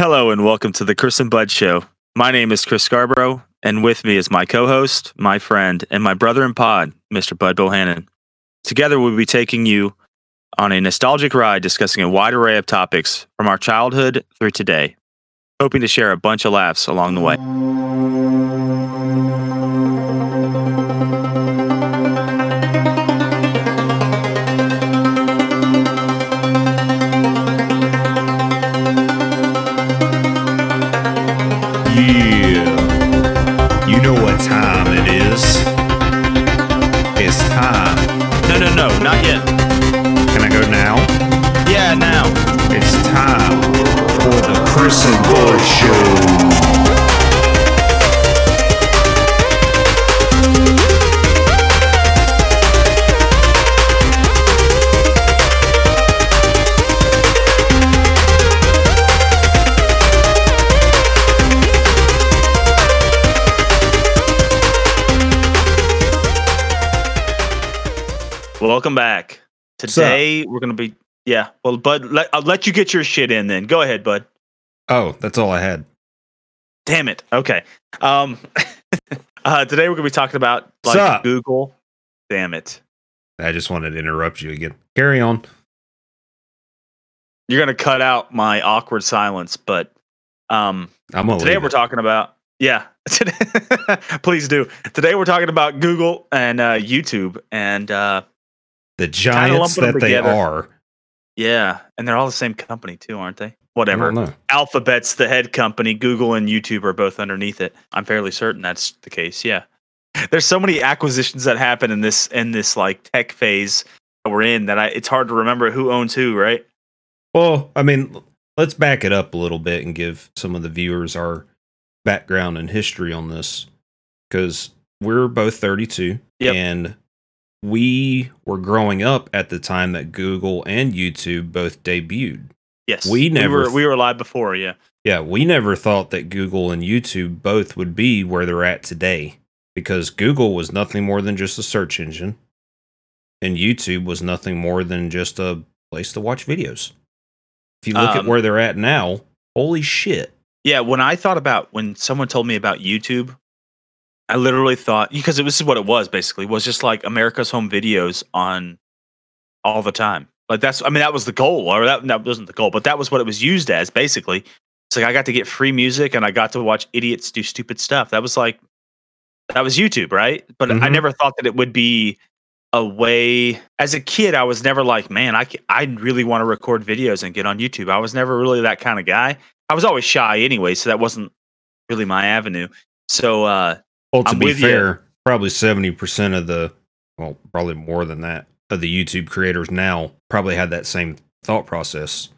Hello and welcome to the Chris and Bud Show. My name is Chris Scarborough, and with me is my co-host, my friend, and my brother in pod, Mr. Bud Bohannon. Together, we'll be taking you on a nostalgic ride discussing a wide array of topics from our childhood through today, hoping to share a bunch of laughs along the way. Back. Today we're gonna be yeah. Well, Bud, let, I'll let you get your shit in then. Go ahead, Bud. Oh, that's all I had. Damn it. Okay. Um, uh, today we're gonna be talking about like Sup? Google. Damn it. I just wanted to interrupt you again. Carry on. You're gonna cut out my awkward silence, but um, I'm gonna today we're it. talking about yeah. Today, Please do. Today we're talking about Google and uh, YouTube, and uh, the giants that they are. yeah, and they're all the same company too, aren't they? Whatever. Alphabet's the head company. Google and YouTube are both underneath it. I'm fairly certain that's the case. Yeah. There's so many acquisitions that happen in this in this like tech phase that we're in that I it's hard to remember who owns who, right? Well, I mean, let's back it up a little bit and give some of the viewers our background and history on this because we're both 32 Yep. and we were growing up at the time that Google and YouTube both debuted. Yes. We never were th- we were live before, yeah. Yeah, we never thought that Google and YouTube both would be where they're at today because Google was nothing more than just a search engine and YouTube was nothing more than just a place to watch videos. If you look at Um, where they're at now, holy shit. Yeah, when I thought about when someone told me about YouTube, I literally thought because this is what it was basically was just like America's Home Videos on all the time. Like that's I mean that was the goal, or that that wasn't the goal, but that was what it was used as basically. It's like I got to get free music and I got to watch idiots do stupid stuff. That was like that was YouTube, right? But I Mhm. never thought that it would be a way. As a kid, I was never like, man, I I really want to record videos and get on YouTube. I was never really that kind of guy. I was always shy anyway, so that wasn't really my avenue. So uh Well, to I'm be fair, probably 70% of the, well, probably more than that, of the YouTube creators now probably had that same thought process.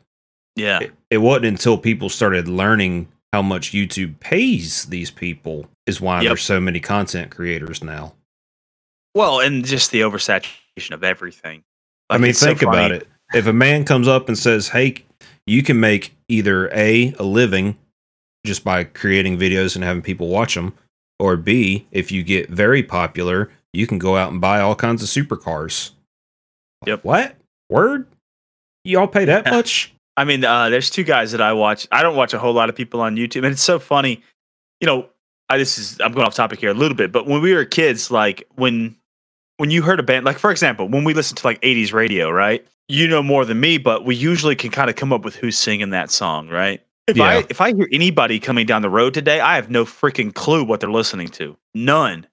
yeah. It, it wasn't until people started learning how much YouTube pays these people is why Yep. there's so many content creators now. Well, and just the oversaturation of everything. I mean, it's so think about it. If a man comes up and says, "Hey, you can make either a a living just by creating videos and having people watch them, or b if you get very popular, you can go out and buy all kinds of supercars." Yep. What word? Y'all pay that much? I mean, uh, there's two guys that I watch. I don't watch a whole lot of people on YouTube, and it's so funny. You know, I, this is I'm going off topic here a little bit, but when we were kids, like when when you heard a band, like for example, when we listened to like 80s radio, right? You know more than me, but we usually can kind of come up with who's singing that song, right? If I if I hear anybody coming down the road today, I have no freaking clue what they're listening to. None.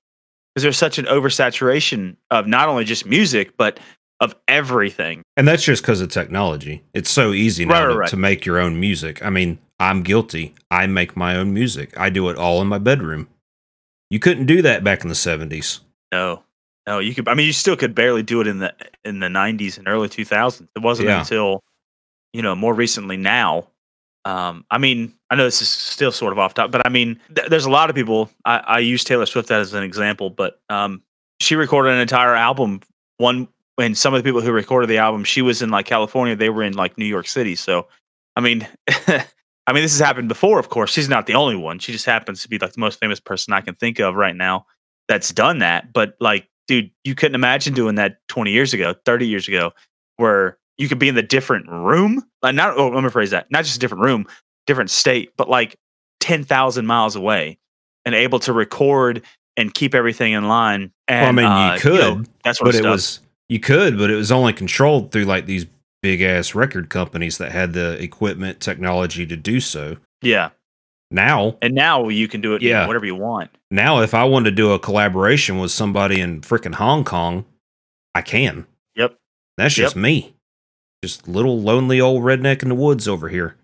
Because there's such an oversaturation of not only just music, but of everything. And that's just because of technology. It's so easy now right, to, right. to make your own music. I mean, I'm guilty. I make my own music. I do it all in my bedroom. You couldn't do that back in the 70s. No, no, you could. I mean, you still could barely do it in the in the '90s and early 2000s. It wasn't Yeah. until you know more recently now. Um, I mean, I know this is still sort of off topic, but I mean, th- there's a lot of people. I, I use Taylor Swift as an example, but um, she recorded an entire album. One, and some of the people who recorded the album, she was in like California. They were in like New York City. So, I mean, I mean, this has happened before. Of course, she's not the only one. She just happens to be like the most famous person I can think of right now that's done that. But like, dude, you couldn't imagine doing that 20 years ago, 30 years ago, where you could be in the different room. Like not oh, let me phrase that. Not just a different room, different state, but like 10,000 miles away and able to record and keep everything in line. And, well, I mean, you uh, could, know, that's what but it was you could, but it was only controlled through like these big ass record companies that had the equipment technology to do so. Yeah. Now, And now you can do it, yeah. Yeah. whatever you want. now if I wanted to do a collaboration with somebody in freaking Hong Kong, I can. Yep. That's just me. Just little lonely old redneck in the woods over here.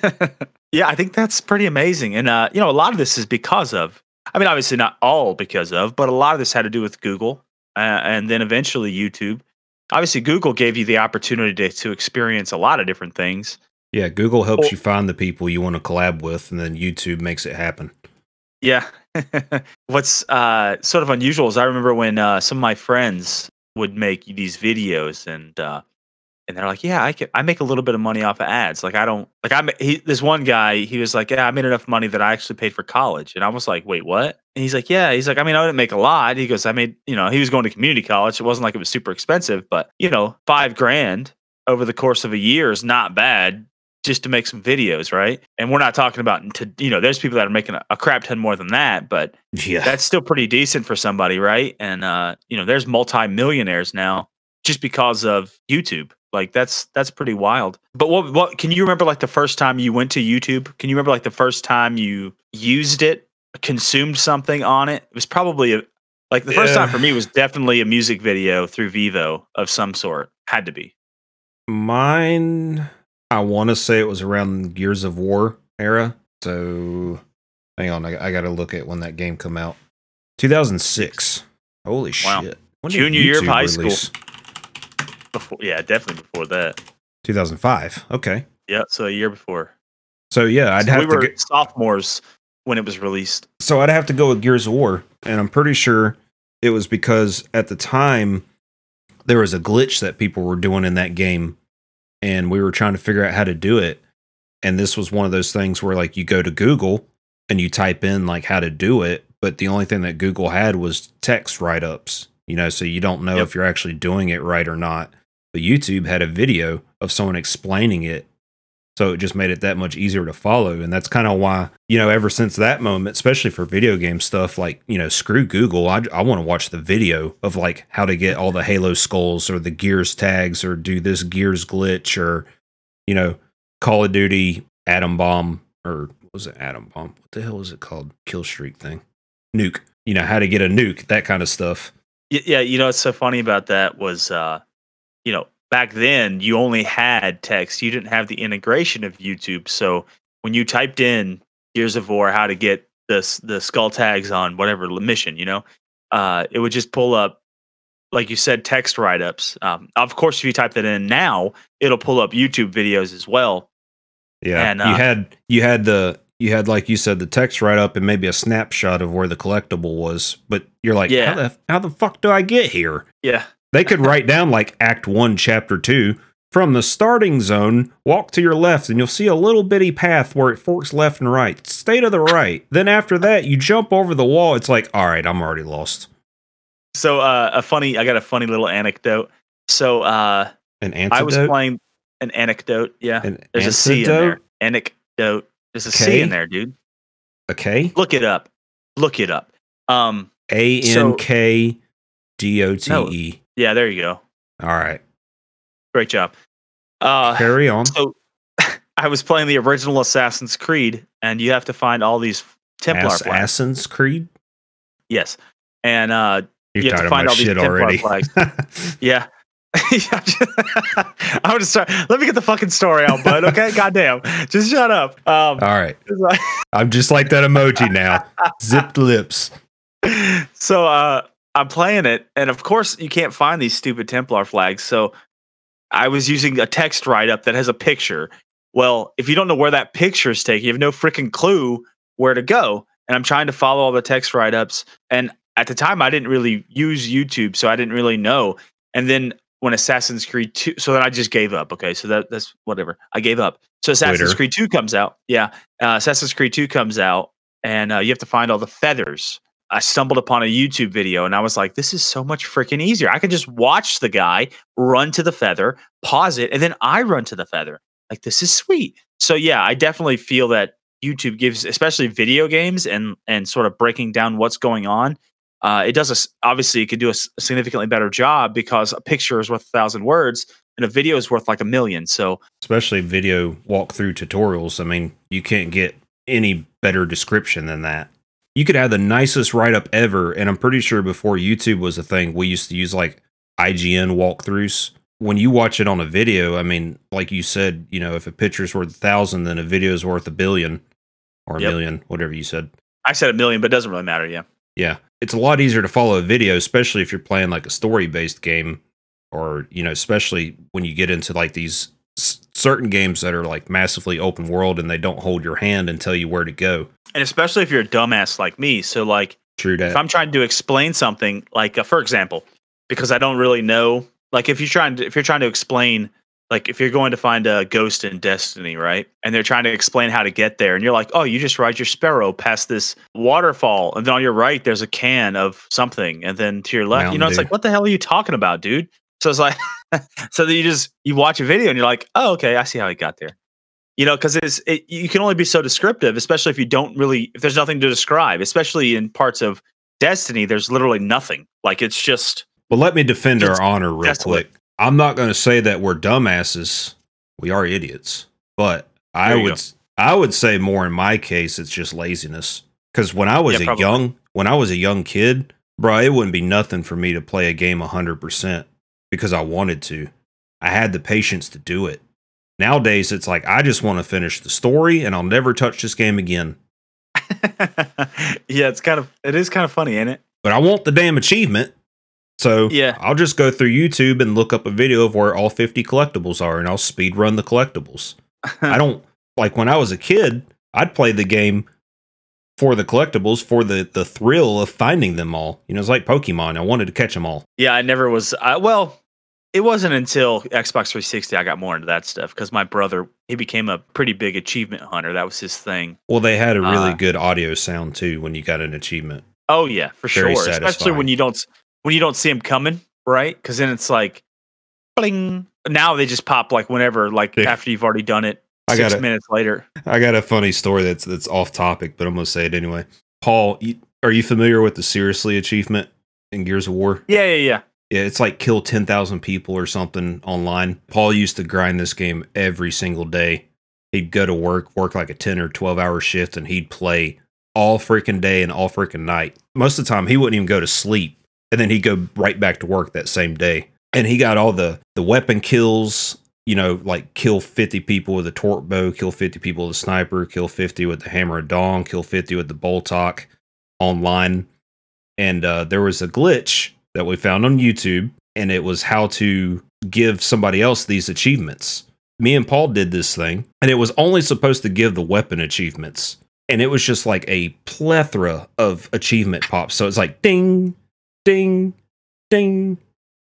yeah, I think that's pretty amazing. And uh, you know, a lot of this is because of I mean, obviously not all because of, but a lot of this had to do with Google uh, and then eventually YouTube. Obviously, Google gave you the opportunity to, to experience a lot of different things. Yeah, Google helps Well- you find the people you want to collab with, and then YouTube makes it happen. Yeah. What's uh, sort of unusual is I remember when uh, some of my friends would make these videos and uh, and they're like, "Yeah, I can, I make a little bit of money off of ads. Like I don't like I he, this one guy, he was like, "Yeah, I made enough money that I actually paid for college." And I was like, "Wait, what?" And he's like, "Yeah." He's like, "I mean, I didn't make a lot." He goes, "I made, you know, he was going to community college. It wasn't like it was super expensive, but you know, 5 grand over the course of a year is not bad just to make some videos, right? And we're not talking about to you know, there's people that are making a, a crap ton more than that, but Yeah. that's still pretty decent for somebody, right? And uh, you know, there's multi-millionaires now just because of YouTube. Like that's that's pretty wild. But what what can you remember like the first time you went to YouTube? Can you remember like the first time you used it, consumed something on it? It was probably a like the first time for me was definitely a music video through Vevo of some sort. Had to be. Mine, I want to say it was around Gears of War era. So, hang on, I, I got to look at when that game come out. 2006. Holy Wow. shit! When Junior year of high school. Before yeah, definitely before that. 2005. Okay. Yeah, so a year before. So yeah, I'd So have we to were get, sophomores when it was released. so I'd have to go with Gears of War, and I'm pretty sure it was because at the time there was a glitch that people were doing in that game, and we were trying to figure out how to do it. And this was one of those things where like you go to Google and you type in like how to do it, but the only thing that Google had was text write ups. You know, so you don't know Yep. if you're actually doing it right or not. But YouTube had a video of someone explaining it so it just made it that much easier to follow. And that's kind of why, you know, ever since that moment, especially for video game stuff, like, you know, screw Google. I, I want to watch the video of like how to get all the Halo skulls or the Gears tags or do this Gears glitch or, you know, Call of Duty Atom Bomb or what was it Atom Bomb? What the hell was it called? Kill Streak thing. Nuke. You know, how to get a nuke, that kind of stuff. Yeah, you know what's so funny about that was, uh, you know, back then you only had text. You didn't have the integration of YouTube. So when you typed in Gears of War, how to get this the skull tags on whatever mission, you know, uh, it would just pull up, like you said, text write ups. Um, of course, if you type that in now, it'll pull up YouTube videos as well. Yeah, And, you uh, had you had the you had like you said the text right up and maybe a snapshot of where the collectible was, but you're like, Yeah. how the how the fuck do I get here? Yeah. They could write down like Act One, Chapter Two. From the starting zone, walk to your left, and you'll see a little bitty path where it forks left and right. Stay to the right. Then after that, you jump over the wall. It's like, all right, I'm already lost. So uh, a funny, I got a funny little anecdote. So uh, An I was playing an anecdote. Yeah. An There's a C in there. Anecdote. There's a C in there, dude. Okay. Look it up. Look it up. Um, A N K D O T E. yeah, there you go. All right. Great job. Uh, Carry on. so I was playing the original Assassin's Creed, and you have to find all these Templar Ass- flags. Assassin's Creed. Yes, and uh, You're You have to find all these Templar already. flags. yeah. I would start. Let me get the fucking story out, bud. Okay, goddamn, just shut up. Um, All right. I'm just like that emoji now. Zipped lips. so uh I'm playing it, and of course you can't find these stupid Templar flags. So I was using a text write up that has a picture. Well, if you don't know where that picture is taken, you have no freaking clue where to go. And I'm trying to follow all the text write ups. And at the time, I didn't really use YouTube, so I didn't really know. And then when Assassin's Creed 2, so then I just gave up. Okay, so that, that's whatever. I gave up. So Assassin's Twitter. Creed 2 comes out. Yeah, uh, Assassin's Creed 2 comes out, and uh, you have to find all the feathers. I stumbled upon a YouTube video and I was like, this is so much freaking easier. I could just watch the guy run to the feather, pause it, and then I run to the feather. Like, this is sweet. so yeah, I definitely feel that YouTube gives, especially video games and and sort of breaking down what's going on. Uh, it does a, obviously it could do a significantly better job because a picture is worth a thousand words and a video is worth like a million. So especially video walkthrough tutorials. I mean, you can't get any better description than that. You could have the nicest write up ever, and I'm pretty sure before YouTube was a thing, we used to use like IGN walkthroughs. When you watch it on a video, I mean, like you said, you know, if a picture's worth a thousand, then a video is worth a billion or a Yep. million, whatever you said. I said a million, but it doesn't really matter. Yeah. Yeah. It's a lot easier to follow a video, especially if you're playing like a story based game or, you know, especially when you get into like these s- certain games that are like massively open world and they don't hold your hand and tell you where to go. And especially if you're a dumbass like me. So like True that. if. I'm trying to explain something, like uh, for example, because I don't really know, like if you're trying to if you're trying to explain, like if you're going to find a ghost in Destiny, right, and they're trying to explain how to get there, and you're like, oh, you just ride your sparrow past this waterfall, and then on your right there's a can of something, and then to your left, you know, it's Dew. like, what the hell are you talking about, dude? So it's like, so then you just you watch a video and you're like, oh, okay, I see how he got there. You know, because it's it, you can only be so descriptive, especially if you don't really if there's nothing to describe, especially in parts of Destiny, there's literally nothing. Like it's just well, let me defend our honor real desolate. quick. I'm not going to say that we're dumbasses. We are idiots. But I would go. I would say more in my case it's just laziness. Cuz when I was Yeah, a probably. young when I was a young kid, bro, it wouldn't be nothing for me to play a game 100% because I wanted to. I had the patience to do it. Nowadays it's like I just want to finish the story and I'll never touch this game again. yeah, it's kind of it is kind of funny, ain't it? But I want the damn achievement. So Yeah. I'll just go through YouTube and look up a video of where all 50 collectibles are and I'll speed run the collectibles. I don't like when I was a kid, I'd play the game for the collectibles for the the thrill of finding them all. You know, it's like Pokemon. I wanted to catch them all. yeah, I never was. I, well, it wasn't until Xbox 360 I got more into that stuff because my brother he became a pretty big achievement hunter. That was his thing. Well, they had a really Uh, good audio sound too when you got an achievement. Oh yeah, for Very sure. Especially when you don't when you don't see them coming, right? Because then it's like, bling. Now they just pop like whenever, like Yeah. after you've already done it. I Six got it. minutes later. I got a funny story that's that's off topic, but I'm gonna say it anyway. Paul, you, are you familiar with the seriously achievement in Gears of War? Yeah, yeah, yeah. Yeah, it's like kill 10,000 people or something online. Paul used to grind this game every single day. He'd go to work, work like a 10 or 12 hour shift, and he'd play all freaking day and all freaking night. Most of the time, he wouldn't even go to sleep. And then he'd go right back to work that same day. And he got all the, the weapon kills, you know, like kill 50 people with a torque bow, kill 50 people with a sniper, kill 50 with the hammer of dawn, kill 50 with the Boltok online and uh, there was a glitch that we found on YouTube, and it was how to give somebody else these achievements. Me and Paul did this thing, and it was only supposed to give the weapon achievements, and it was just like a plethora of achievement pops. So it's like ding, ding, ding,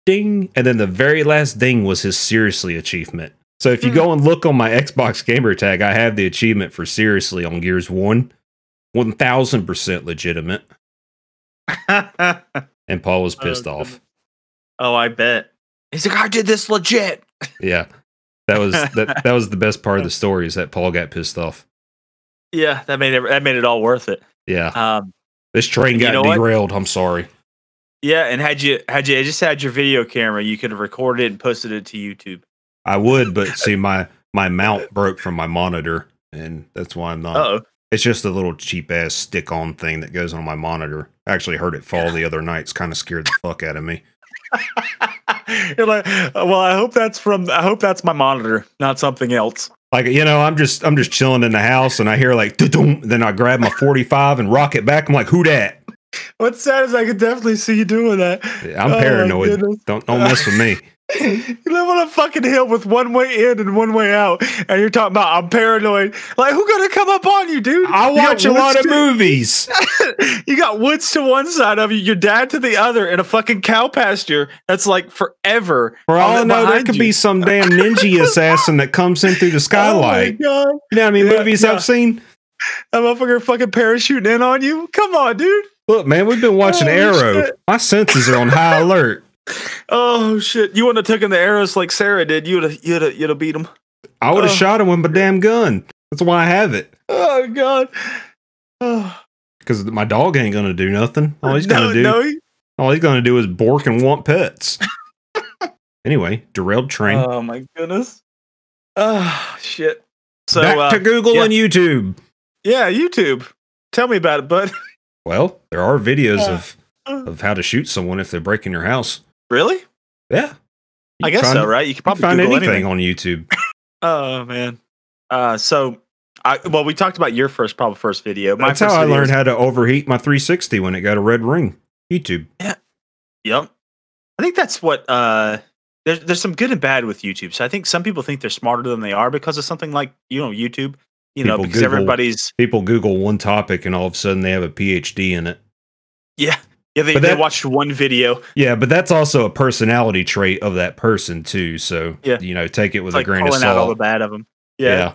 ding, and then the very last ding was his seriously achievement. So if you Hmm. go and look on my Xbox gamer tag, I have the achievement for seriously on Gears One, one thousand percent legitimate. And Paul was pissed Oh, off. oh, I bet. He's like, I did this legit. Yeah. That was that that was the best part of the story is that Paul got pissed off. Yeah, that made it that made it all worth it. Yeah. Um, This train you got know what? derailed. I'm sorry. Yeah, and had you had you just had your video camera, you could have recorded it and posted it to YouTube. I would, but see my my mount broke from my monitor and that's why I'm not Oh, it's just a little cheap ass stick on thing that goes on my monitor. I actually heard it fall the other night. It's kind of scared the fuck out of me. you're like, uh, well, I hope that's from. I hope that's my monitor, not something else. Like you know, I'm just I'm just chilling in the house and I hear like then I grab my 45 and rock it back. I'm like, who that? What's sad is I could definitely see you doing that. I'm Oh, paranoid. Don't don't mess with me. you live on a fucking hill with one way in and one way out, and you're talking about I'm paranoid. Like, who gonna come up on you, dude? I You watch a lot woods of movies. you got woods to one side of you, your dad to the other, and a fucking cow pasture that's like forever. For all I know, there could you. be some damn ninja assassin that comes in through the skylight. Oh my god, you know how many Yeah, movies yeah. I've seen? that motherfucker fucking parachuting in on you. Come on, dude. Look, man, we've been watching Oh, Arrow. shit. My senses are on high alert. Oh shit! You wouldn't have taken the arrows like Sarah did. You'd have, you'd have, you'd have beat him. I would have Oh. shot him with my damn gun. That's why I have it. Oh God. Oh, Because my dog ain't gonna do nothing. All he's gonna no, do, no, he- all he's gonna do is bork and want pets. anyway, derailed train. Oh my goodness. Oh shit. So Back uh, to Google yeah. and YouTube. yeah, YouTube. Tell me about it, bud. Well, there are videos Yeah. of of how to shoot someone if they're breaking your house. Really? Yeah, You I guess find- so, right? You can you can probably find anything anything. on YouTube. Oh man. Uh, so I well, we talked about your first, probably first video. My That's first how I learned was- how to overheat my 360 when it got a red ring. YouTube. Yeah. Yep. I think that's what uh there's there's some good and bad with YouTube. So I think some people think they're smarter than they are because of something like, you know, YouTube. You know, because Google- everybody's People Google one topic and all of a sudden they have a PhD in it. yeah. Yeah, they, But they watched one video. Yeah, but that's also a personality trait of that person too. So Yeah. you know, take it with It's a like grain of pulling out all the salt. bad of them. Yeah. Yeah.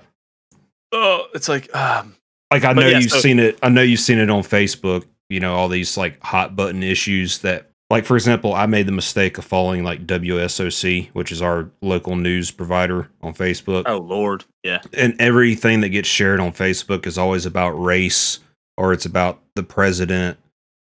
Oh, it's like um Like I know yeah, you've so- seen it. I know you've seen it on Facebook. You know all these like hot button issues that, like for example, I made the mistake of following like WSOC, which is our local news provider on Facebook, oh lord. Yeah. and everything that gets shared on Facebook is always about race, or it's about the president,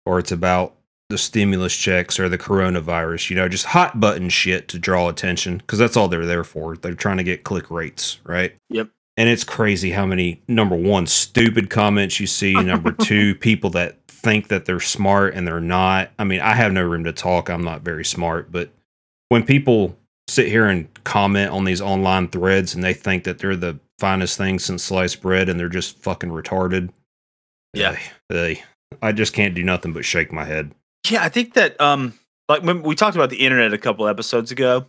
or it's about the stimulus checks or the coronavirus. You know, just hot button shit to draw attention because that's all they're there for. They're trying to get click rates, right? Yep. And it's crazy how many number one stupid comments you see. Number two, people that think that they're smart and they're not. I mean, I have no room to talk. I'm not very smart, but when people sit here and comment on these online threads and they think that they're the finest thing since sliced bread and they're just fucking retarded. Yeah. They, I just can't do nothing but shake my head. Yeah, I think that um like when we talked about the internet a couple episodes ago.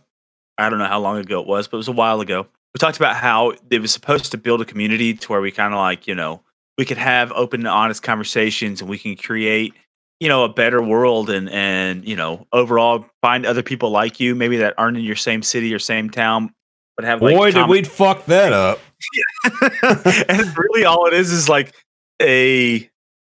I don't know how long ago it was, but it was a while ago. We talked about how it was supposed to build a community to where we kind of like, you know, we could have open and honest conversations and we can create, you know, a better world and and, you know, overall find other people like you, maybe that aren't in your same city or same town, but have like Boy, did we fuck that up. and really all it is is like a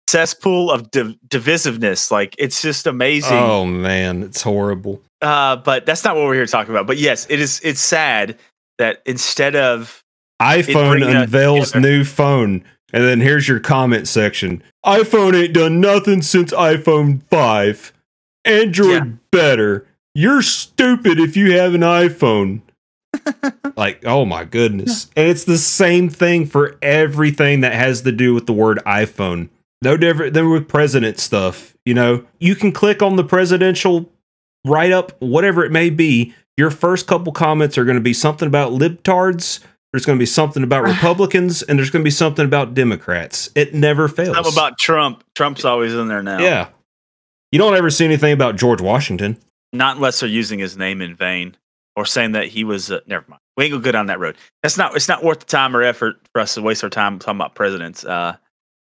cesspool of div- divisiveness. Like it's just amazing. Oh man, it's horrible. Uh, but that's not what we're here talking about. But yes, it is. It's sad that instead of iPhone unveils new phone, and then here's your comment section. iPhone ain't done nothing since iPhone 5. Android Yeah. better. You're stupid if you have an iPhone. like, oh my goodness. And it's the same thing for everything that has to do with the word iPhone. No different than with president stuff. You know, you can click on the presidential write up, whatever it may be. Your first couple comments are going to be something about libtards. There's going to be something about Republicans, and there's going to be something about Democrats. It never fails. something about Trump. Trump's always in there now. yeah. You don't ever see anything about George Washington. Not unless they're using his name in vain or saying that he was. Uh, never mind. We ain't gonna go down that road. That's not. It's not worth the time or effort for us to waste our time talking about presidents. Uh,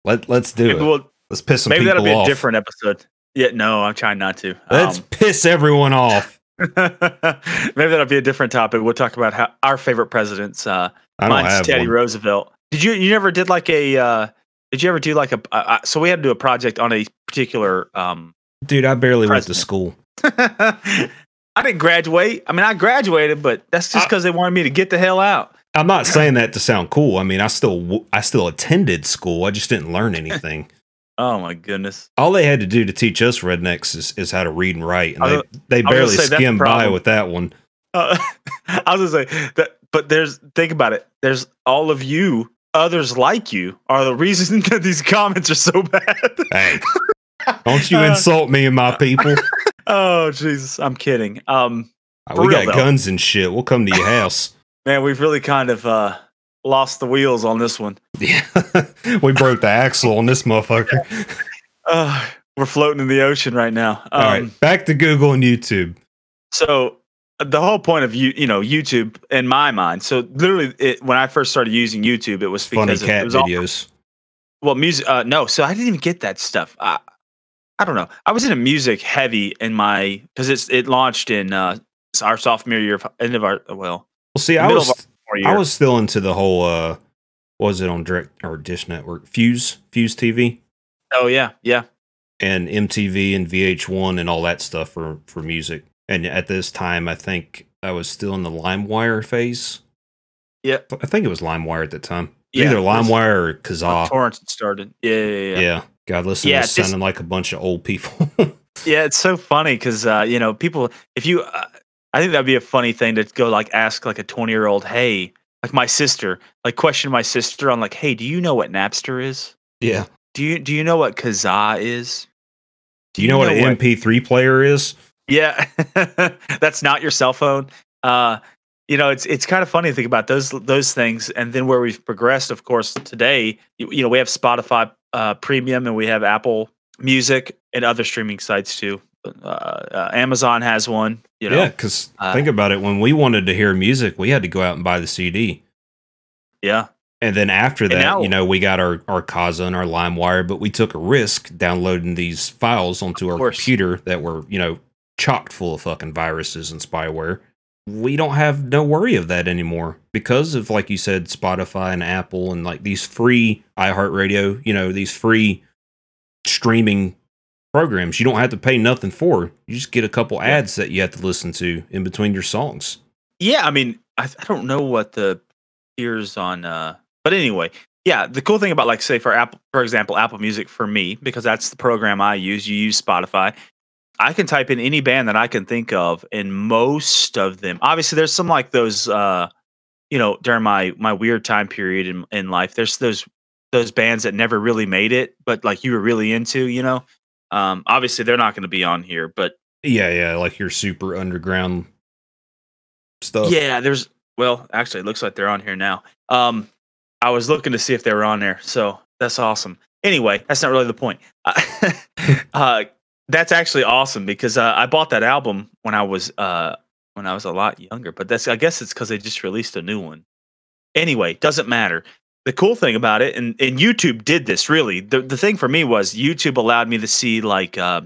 Let Let's do it. we'll, Let's piss some maybe people that'll be off. a different episode. Yeah. No, I'm trying not to. Let's Um, piss everyone off. maybe that'll be a different topic. We'll talk about how our favorite presidents. Uh, Mine's Teddy one. Roosevelt. Did you you never did like a uh did you ever do like a uh, so we had to do a project on a particular um Dude, I barely went to school. I didn't graduate. I mean I graduated, but that's just cuz they wanted me to get the hell out. I'm not saying that to sound cool. I mean, I still I still attended school. I just didn't learn anything. Oh my goodness. All they had to do to teach us rednecks is, is how to read and write, and they, they barely skimmed by with that one. Uh, I was to say that but there's think about it. There's all of you others like you are the reason that these comments are so bad. Hey, don't you Uh, insult me and my people. oh Jesus, I'm kidding. Um we real, got though. guns and shit. We'll come to your house. man, we've really kind of uh lost the wheels on this one. Yeah, we broke the axle on this motherfucker. Uh, we're floating in the ocean right now. Um, All right, back to Google and YouTube. So uh, the whole point of you, you know, YouTube in my mind. So literally, it, when I first started using YouTube, it was Funny because it, cat it was all, videos. well, music. Uh, no, so I didn't even get that stuff. I, I don't know. I was in a music heavy in my because it's it launched in uh, our sophomore year, of- end of our well, Well, see, I was of year. I was still into the whole. uh Was it on direct or Dish Network? Fuse, Fuse TV. oh yeah, yeah. and MTV and VH1 and all that stuff for for music. And at this time, I think I was still in the LimeWire phase. Yeah. I think it was LimeWire at the time. Yeah, Either LimeWire or Kazaa. torrents started. Yeah, yeah, yeah. yeah. God, listen Yeah, to us sounding like a bunch of old people. Yeah it's so funny because uh, you know people. If you, uh, I think that'd be a funny thing to go like ask like a twenty year old, hey, like my sister, like question my sister on like, hey, do you know what Napster is? yeah. Do you do you know what Kazaa is? Do you know what an MP3 player is? Yeah, that's not your cell phone. Uh, you know, it's it's kind of funny to think about those those things, and then where we've progressed. Of course, today, you, you know, we have Spotify uh, Premium, and we have Apple Music and other streaming sites too. Uh, uh, Amazon has one. You know, yeah, because uh, think about it. When we wanted to hear music, we had to go out and buy the CD. yeah, And then after that, now- you know, we got our, our Kazaa and our LimeWire, but we took a risk downloading these files onto our course. computer that were, you know, chocked full of fucking viruses and spyware. We don't have no worry of that anymore because of, like you said, Spotify and Apple and like these free iHeartRadio, you know, these free streaming programs. You don't have to pay nothing for. You just get a couple ads that you have to listen to in between your songs. yeah. I mean, I, I don't know what the tiers on, uh, but anyway, yeah. The cool thing about like say for Apple, for example, Apple Music for me because that's the program I use. You use Spotify. I can type in any band that I can think of, and most of them, obviously, there's some like those, uh, you know, during my my weird time period in in life. There's those those bands that never really made it, but like you were really into, you know. Um, obviously, they're not going to be on here, but Yeah, yeah, like your super underground stuff. yeah, there's well, actually, it looks like they're on here now. Um, I was looking to see if they were on there, so that's awesome. Anyway, that's not really the point. uh, that's actually awesome because uh, I bought that album when I was uh, when I was a lot younger, but that's I guess it's because they just released a new one. Anyway, doesn't matter. The cool thing about it, and, and YouTube did this really. The the thing for me was YouTube allowed me to see like uh,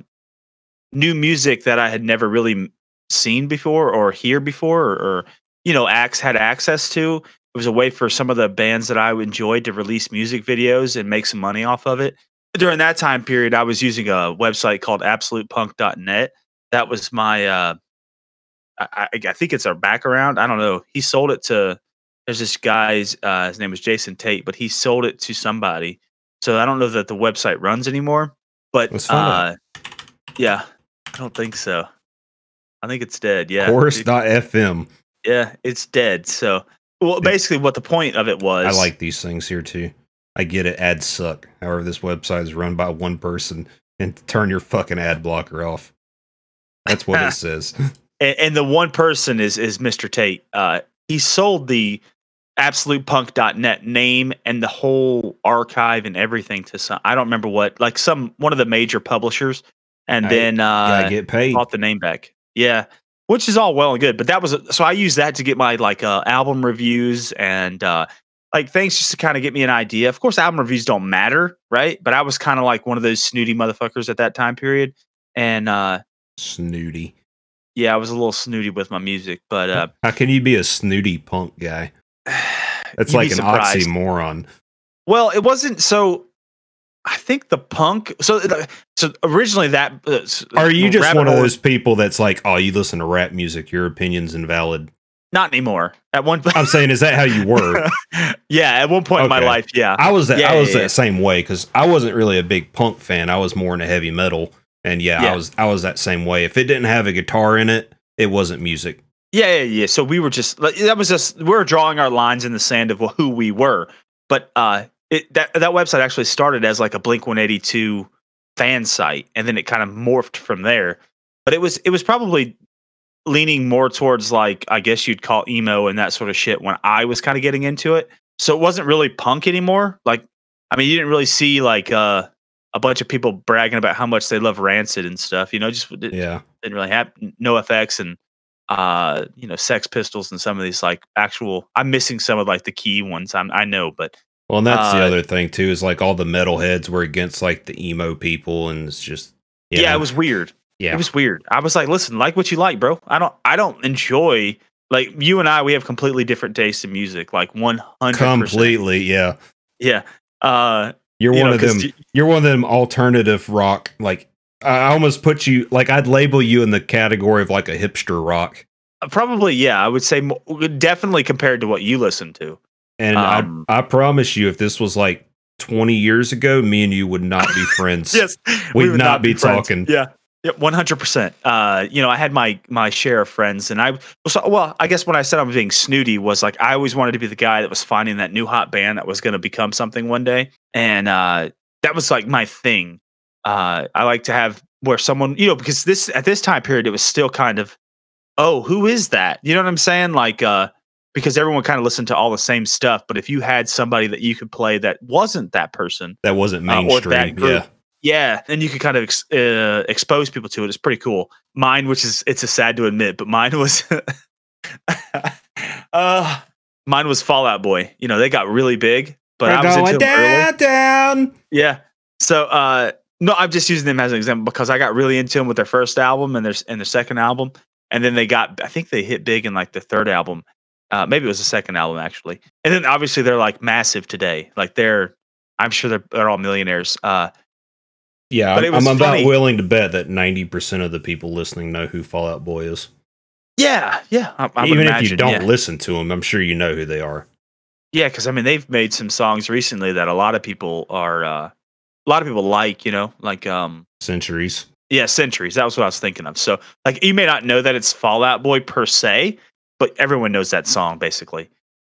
new music that I had never really seen before or hear before, or, or you know, Axe had access to. It was a way for some of the bands that I enjoyed to release music videos and make some money off of it. During that time period, I was using a website called absolutepunk.net. That was my, uh, I, I, I think it's our background. I don't know. He sold it to, there's this guy's, uh, his name was Jason Tate, but he sold it to somebody. So I don't know that the website runs anymore. But uh, yeah, I don't think so. I think it's dead. Yeah. Chorus It- FM. yeah, it's dead. So, well, basically, what the point of it was, I like these things here too. I get it. Ads suck. However, this website is run by one person, and turn your fucking ad blocker off. That's what it says. and, and the one person is is Mr. Tate. Uh, he sold the absolutepunk.net name and the whole archive and everything to some. I don't remember what, like some one of the major publishers, and I then uh, get paid. bought the name back. Yeah, which is all well and good, but that was so I used that to get my like uh, album reviews and uh, like things just to kind of get me an idea. Of course, album reviews don't matter, right? But I was kind of like one of those snooty motherfuckers at that time period, and uh, Snooty. yeah, I was a little snooty with my music, but uh, How can you be a snooty punk guy? You'd like an surprised. oxymoron. Well, it wasn't so. I think the punk. So, uh, so originally that. Uh, Are you just one of those people that's like, oh, you listen to rap music, your opinion's invalid? Not anymore. At one. Point, I'm saying, is that how you were? yeah, at one point in my life, yeah. I was that Yeah, I was yeah, that yeah. same way because I wasn't really a big punk fan. I was more into heavy metal, and yeah, Yeah. I was I was that same way. If it didn't have a guitar in it, it wasn't music. Yeah, yeah, yeah. So we were just like, that was just we were drawing our lines in the sand of who we were. But uh, it that that website actually started as like a Blink One Eighty Two fan site, and then it kind of morphed from there. But it was it was probably leaning more towards like I guess you'd call emo and that sort of shit when I was kind of getting into it. So it wasn't really punk anymore. Like, I mean, you didn't really see like uh, a bunch of people bragging about how much they love Rancid and stuff. You know, just it Yeah, didn't really have no effects and uh you know sex pistols and some of these like actual i'm missing some of like the key ones i'm i know but well, and that's the Uh, other thing too is like all the metalheads were against like the emo people, and it's just yeah it was weird yeah it was weird i was like listen like what you like bro i don't i don't enjoy like you and i we have completely different tastes in music like 100 completely yeah. yeah uh You're you one know, of them. You're one of them alternative rock. Like I almost put you like I'd label you in the category of like a hipster rock. Uh, Probably, yeah. I would say mo- definitely compared to what you listen to. And Um, I, I promise you, if this was like 20 years ago, me and you would not be friends. Yes, We'd would not be friends. talking. Yeah, yeah, one hundred percent. Uh, you know, I had my my share of friends, and I so, well, I guess when I said I was being snooty was like I always wanted to be the guy that was finding that new hot band that was going to become something one day, and uh, that was like my thing. Uh, I like to have where someone, you know, because this at this time period, it was still kind of, oh, who is that? You know what I'm saying? Like, uh, because everyone kind of listened to all the same stuff, but if you had somebody that you could play that wasn't that person, That wasn't Uh, mainstream. that group. yeah. yeah, and you could kind of ex- uh, expose people to it. It's pretty cool. Mine, which is it's a sad to admit, but mine was, uh, mine was Fall Out Boy. You know, they got really big, but I was into them early. down. Yeah. So, uh, no, I'm just using them as an example because I got really into them with their first album and their and their second album, and then they got. I think they hit big in like the third album. Uh, maybe it was the second album actually, and then obviously they're like massive today. Like they're, I'm sure they're they're all millionaires. Uh, Yeah, But I'm, it was I'm about willing to bet that 90% of the people listening know who Fall Out Boy is. yeah, yeah. I, I Even if you don't yeah. listen to them, I'm sure you know who they are. Yeah, because I mean they've made some songs recently that a lot of people are uh, a lot of people like, you know, like um Centuries. yeah, Centuries. That was what I was thinking of. So like you may not know that it's Fall Out Boy per se, but everyone knows that song basically.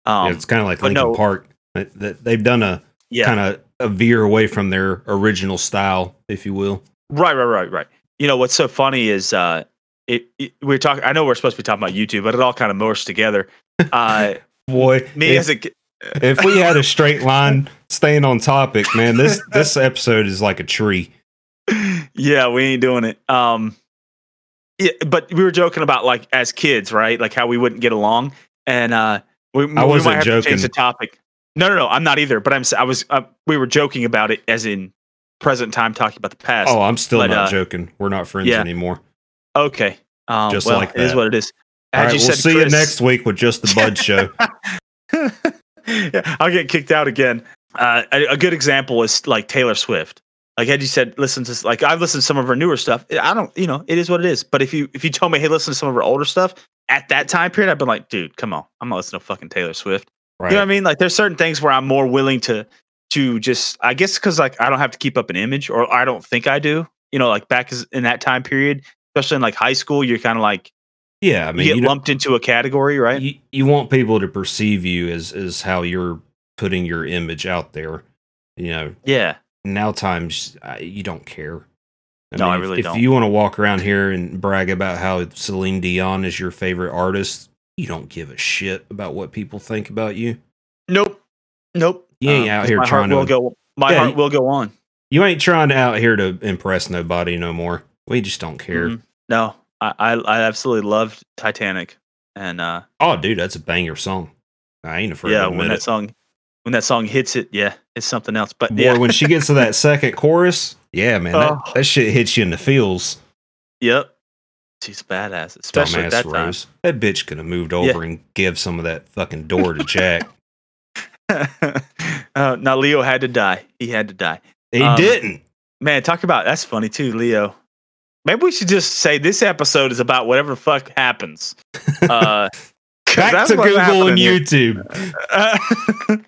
Um Yeah, it's kind of like Linkin no- Park. They've done a yeah. kind of a veer away from their original style, if you will. Right, right, right, right. You know what's so funny is uh it, it we're talking I know we're supposed to be talking about YouTube, but it all kind of morphs together. Uh Boy, me if, as a if we had a straight line staying on topic, man, this this episode is like a tree. yeah, we ain't doing it. Um, yeah, but we were joking about like as kids, right? Like how we wouldn't get along, and uh, we, we wasn't might have to change the topic. No, no, no, I'm not either. But I'm, I was, uh, we were joking about it as in present time, talking about the past. Oh, I'm still But, not uh, joking. We're not friends yeah. anymore. okay. Um, Just well, like it is that. what it is. All right, we'll said, see you next week with just the Bud Show. yeah, I'll get kicked out again. Uh, a, a good example is like Taylor Swift. Like had you said, listen to like I've listened to some of her newer stuff. I don't, you know, it is what it is. But if you if you told me, hey, listen to some of her older stuff at that time period, I'd been like, dude, come on, I'm not listening to fucking Taylor Swift. Right. You know what I mean? Like there's certain things where I'm more willing to to just I guess because like I don't have to keep up an image or I don't think I do. You know, like back in that time period, especially in like high school, you're kind of like yeah, I mean, you get you, lumped into a category, right? you, you want people to perceive you as as how you're putting your image out there. You know, yeah. now times uh, you don't care. No, I if- really if, don't. If you want to walk around here and brag about how Celine Dion is your favorite artist, you don't give a shit about what people think about you. Nope. Nope. You ain't Um, out here my trying heart to- Will go, my yeah, heart will go on. You ain't trying to out here to impress nobody no more. We just don't care. Mhm. No, I, I I absolutely loved Titanic, and uh, Oh, dude, that's a banger song. I ain't afraid yeah, when admit that it. song when that song hits it, yeah, it's something else. But Boy, yeah, when she gets to that second chorus, yeah, man, that, Oh. that shit hits you in the feels. yep, she's badass, especially Dumbass at that Rose. That bitch could have moved over and give some of that fucking door to Jack. time. uh, now Leo had to die. He had to die. he Um, didn't. Man, talk about that's funny too, Leo. Maybe we should just say this episode is about whatever the fuck happens. Uh, Back to Google and YouTube. here.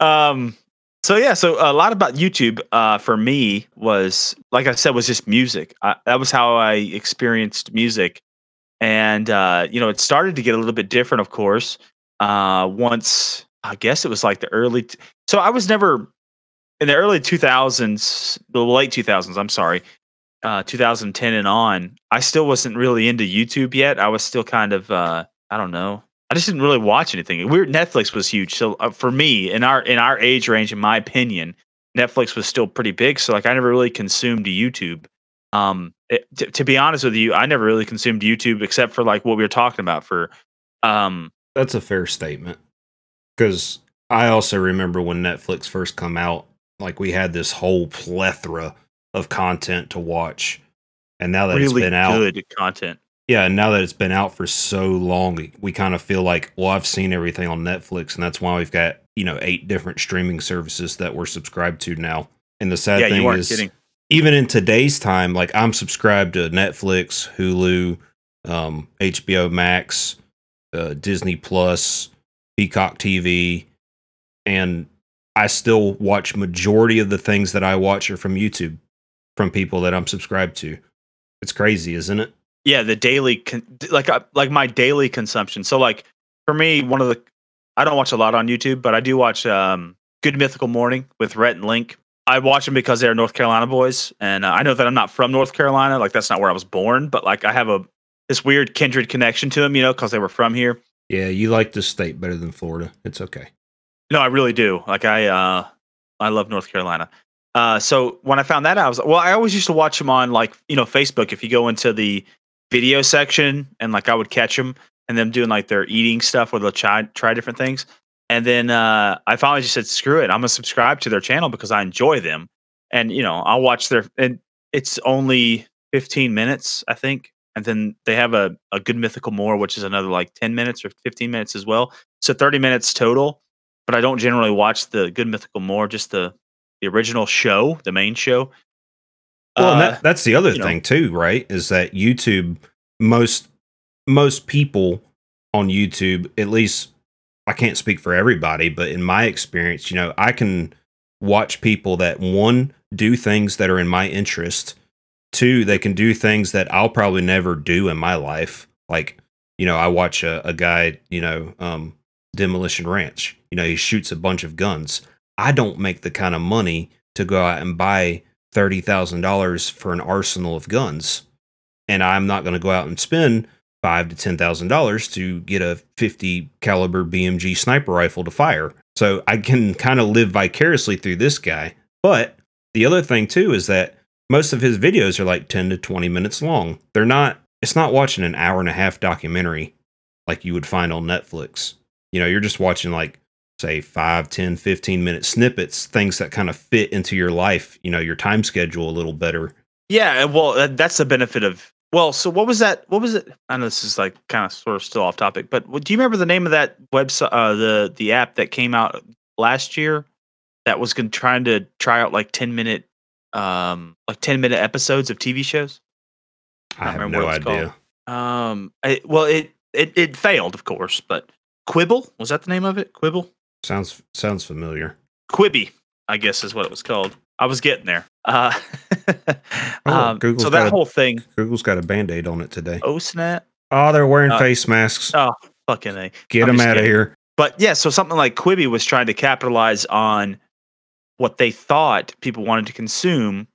Um so yeah so a lot about youtube uh for me was like i said was just music. I, that was how i experienced music. And uh you know it started to get a little bit different of course uh once i guess it was like the early t- so i was never in the early 2000s the late 2000s i'm sorry uh 2010 and on i still wasn't really into youtube yet. I was still kind of uh i don't know I just didn't really watch anything. Weird Netflix was huge. So uh, for me, in our in our age range, in my opinion, Netflix was still pretty big. So like I never really consumed YouTube. Um, it, t- to be honest with you, I never really consumed YouTube except for like what we were talking about for. Um, That's a fair statement. Because I also remember when Netflix first come out, like we had this whole plethora of content to watch. And now that really it's been out, good content. Yeah, and now that it's been out for so long, we, we kind of feel like, well, I've seen everything on Netflix, and that's why we've got you know eight different streaming services that we're subscribed to now. And the sad yeah, thing is, kidding. even in today's time, like I'm subscribed to Netflix, Hulu, um, HBO Max, uh, Disney Plus, Peacock TV, and I still watch majority of the things that I watch are from YouTube, from people that I'm subscribed to. It's crazy, isn't it? Yeah, the daily con- like uh, like my daily consumption. So like for me, one of the I don't watch a lot on YouTube, but I do watch um, Good Mythical Morning with Rhett and Link. I watch them because they're North Carolina boys, and uh, I know that I'm not from North Carolina. Like that's not where I was born, but like I have a this weird kindred connection to them, you know, because they were from here. Yeah, you like this state better than Florida. It's okay. No, I really do. Like I, uh, I love North Carolina. Uh, so when I found that out, I was well. I always used to watch them on like you know Facebook. If you go into the video section and like I would catch them and them doing like their eating stuff where they'll try try different things. And then uh, I finally just said, "Screw it! I'm gonna subscribe to their channel because I enjoy them." And you know, I'll watch their and it's only 15 minutes, I think. And then they have a, a good mythical more, which is another like 10 minutes or 15 minutes as well. So 30 minutes total. But I don't generally watch the good mythical more, just the the original show, the main show. Well, and Uh, that, that's the other you know. thing too, right? Is that YouTube most most people on YouTube, at least I can't speak for everybody, but in my experience, you know, I can watch people that one do things that are in my interest. Two, they can do things that I'll probably never do in my life. Like, you know, I watch a, a guy, you know, um, Demolition Ranch. You know, he shoots a bunch of guns. I don't make the kind of money to go out and buy thirty thousand dollars for an arsenal of guns, and I'm not going to go out and spend five to ten thousand dollars to get a fifty caliber BMG sniper rifle to fire. So I can kind of live vicariously through this guy. But the other thing too is that most of his videos are like ten to twenty minutes long. They're not. It's not watching an hour and a half documentary like you would find on Netflix. You know, you're just watching like say 5 10 15 minute snippets things that kind of fit into your life you know your time schedule a little better Yeah, well, that's the benefit of. Well, so what was that? What was it? I know this is like kind of sort of still off topic, but do you remember the name of that website, uh, the the app that came out last year that was going trying to try out like ten minute, um, like ten minute episodes of TV shows? i don't have remember no idea Um, I, well, it, it it failed, of course, but Quibble was that the name of it? Quibble, sounds sounds familiar Quibi, I guess is what it was called. I was getting there. Uh, Oh, um, Google's so that a- whole thing, google's got a band-aid on it today oh snap, oh they're wearing Uh, face masks oh fucking a. get I'm them out of here But yeah, so something like Quibi was trying to capitalize on what they thought people wanted to consume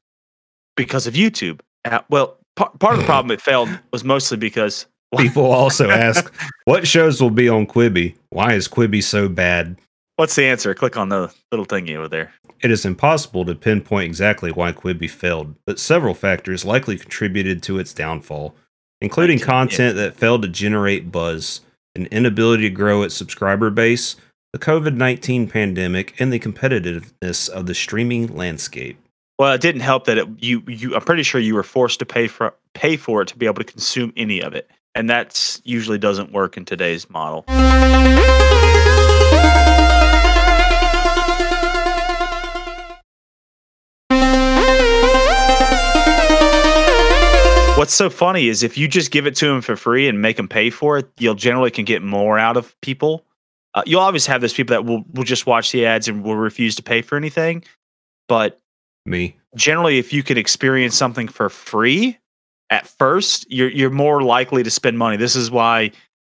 because of YouTube. Uh, well, par- part of the problem it failed was mostly because people also ask what shows will be on quibi why is quibi so bad what's the answer? Click on the little thingy over there. It is impossible to pinpoint exactly why Quibi failed, but several factors likely contributed to its downfall, including content that failed to generate buzz, an inability to grow its subscriber base, the COVID 19 pandemic, and the competitiveness of the streaming landscape. Well, it didn't help that it, you you. I'm pretty sure you were forced to pay for pay for it to be able to consume any of it, and that's usually doesn't work in today's model. What's so funny is if you just give it to them for free and make them pay for it, you'll generally can get more out of people. Uh, you'll always have those people that will will just watch the ads and will refuse to pay for anything, but Me. generally if you can experience something for free at first you're you're more likely to spend money this is why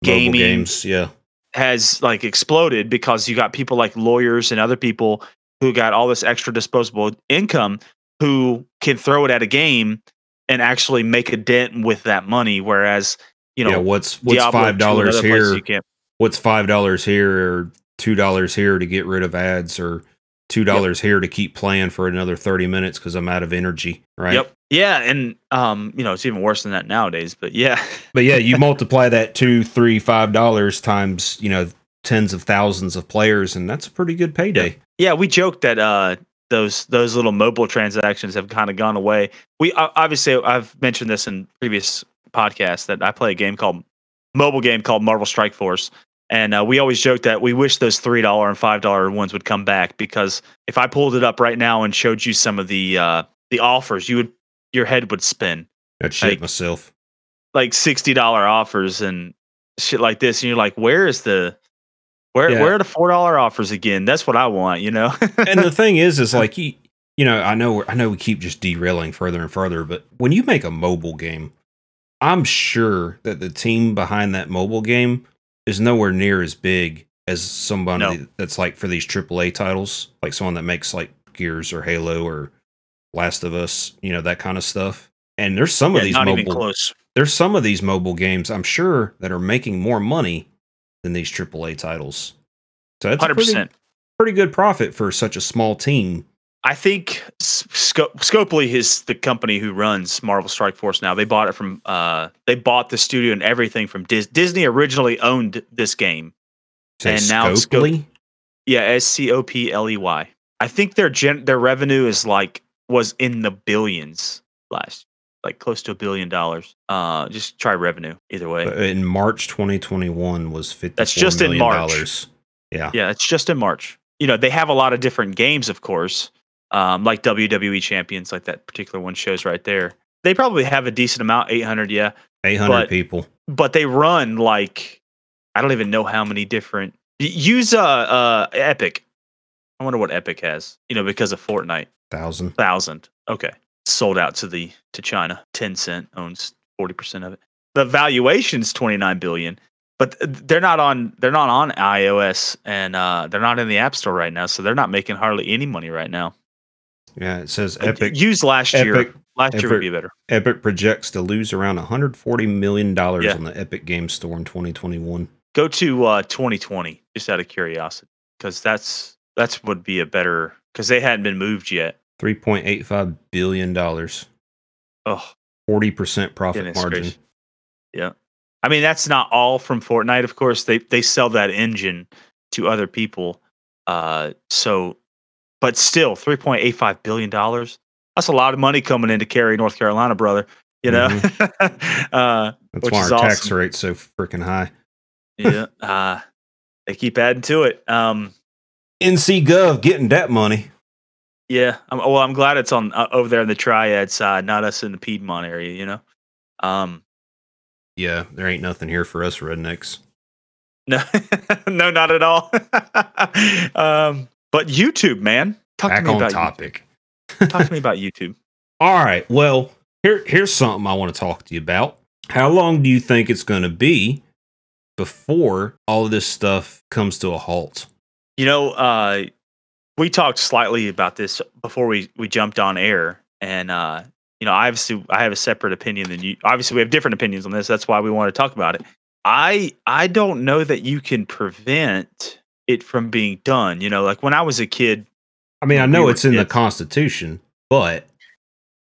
Mobile Gaming. games, yeah. has like exploded because you got people like lawyers and other people who got all this extra disposable income who can throw it at a game and actually make a dent with that money whereas you know yeah, what's what's Diablo five dollars here? What's five dollars here or two dollars here to get rid of ads or two dollars here to keep playing for another thirty minutes because I'm out of energy, right? Yep. Yeah, and um, you know, it's even worse than that nowadays. But yeah, But yeah, you multiply that two, three, five dollars times, you know, tens of thousands of players, and that's a pretty good payday. Yeah, we joked that uh, those those little mobile transactions have kind of gone away. We obviously I've mentioned this in previous podcasts that I play a game called mobile game called Marvel Strike Force, and uh, we always joke that we wish those three dollar and five dollar ones would come back because if I pulled it up right now and showed you some of the uh, the offers, you would your head would spin. I'd shit Like- myself. like sixty dollar offers and shit like this, and you're like, where is the where Yeah. where are the four dollar offers again? That's what I want, you know. and the thing is, is like you, you know, I know, I know, we keep just derailing further and further, but when you make a mobile game, I'm sure that the team behind that mobile game is nowhere near as big as somebody No. that's like for these AAA titles, like someone that makes like Gears or Halo or Last of Us, you know, that kind of stuff. And there's some of these mobile, close. there's some of these mobile games I'm sure that are making more money than these AAA titles. So that's Hundred pretty, percent. pretty good profit for such a small team. I think S- Sco- Scopely is the company who runs Marvel Strike Force now. They bought it from uh they bought the studio and everything from Dis- Disney originally owned this game. Say And now Scopely? Yeah, S C O P L E Y. I think their gen- their revenue is like was in the billions last like close to a billion dollars. Uh just try revenue either way. In March 2021 was fifty. That's just in March. Dollars. Yeah. Yeah, it's just in March. You know, they have a lot of different games, of course, um, like WWE Champions, like that particular one shows right there. They probably have a decent amount, 800, yeah, 800 But- people. but they run like I don't even know how many different. Use uh, uh Epic. I wonder what Epic has. You know, because of Fortnite, Thousand. thousand. Okay, sold out to the to China. Tencent owns forty percent of it. The valuation's twenty nine billion, but they're not on they're not on iOS and uh, they're not in the App Store right now, so they're not making hardly any money right now. Yeah, it says Epic. used last year. Epic- Last year would be better. Epic projects to lose around 140 million dollars Yeah. on the Epic Game Store in 2021. Go to uh, 2020, just out of curiosity, because that's that's would be a better because they hadn't been moved yet. 3.85 billion dollars. Oh, 40% profit goodness margin. gracious. Yeah, I mean that's not all from Fortnite. Of course, they they sell that engine to other people. Uh, so, but still, 3.85 billion dollars. That's a lot of money coming into Cary, North Carolina, brother. You know. uh, That's Which why is our tax rate's so freaking high. yeah. Uh, they keep adding to it. Um, NC Gov getting that money. Yeah. I'm, well, I'm glad it's on uh, over there in the Triad side, not us in the Piedmont area. You know. Um. Yeah, there ain't nothing here for us rednecks. No. no, not at all. um. But YouTube, man. Talk Back to me on about topic. YouTube. Talk to me about YouTube. All right. Well, here here's something I want to talk to you about. How long do you think it's going to be before all of this stuff comes to a halt? You know, uh, we talked slightly about this before we we jumped on air, and uh, you know, obviously, I have a separate opinion than you. Obviously, we have different opinions on this. That's why we want to talk about it. I I don't know that you can prevent it from being done. You know, like when I was a kid, I mean, I we know were it's in the. Constitution, but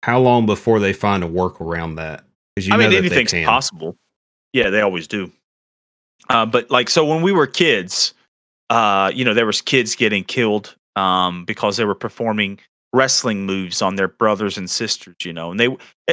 how long before they find a work around that? Because you I know mean, anything's possible. Yeah, they always do. Uh, but like, so when we were kids, uh, you know, there was kids getting killed um, because they were performing wrestling moves on their brothers and sisters. You know, and they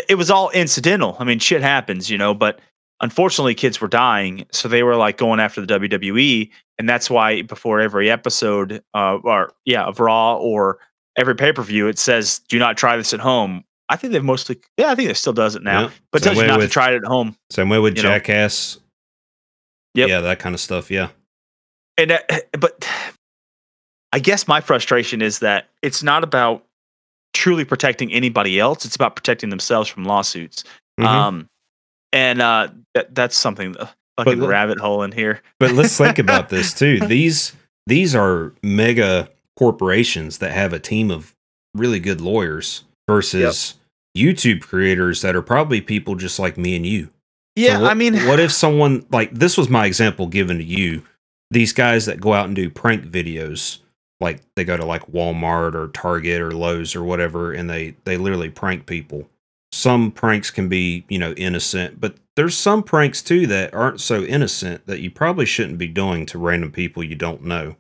it- was all incidental. I mean, shit happens, you know, but unfortunately, kids were dying, so they were like going after the WWE, and that's why before every episode, uh, or yeah, of Raw or every pay per view, it says, "Do not try this at home." I think they've mostly, yeah, I think it still does it now Yeah. but Same tells you not to try it at home. Same way with know. Jackass. Yep. Yeah, that kind of stuff. Yeah. And that, but I guess my frustration is that it's not about truly protecting anybody else; it's about protecting themselves from lawsuits. Mhm. Um, and uh, that that's something uh, fucking the- rabbit hole in here. But let's think about this too. These these are mega corporations that have a team of really good lawyers versus YouTube creators that are probably people just like me and you. Yeah, So what- I mean, what if someone like this was my example given to you? These guys that go out and do prank videos, like they go to like Walmart or Target or Lowe's or whatever, and they they literally prank people. Some pranks can be you know innocent, but there's some pranks too that aren't so innocent that you probably shouldn't be doing to random people you don't know.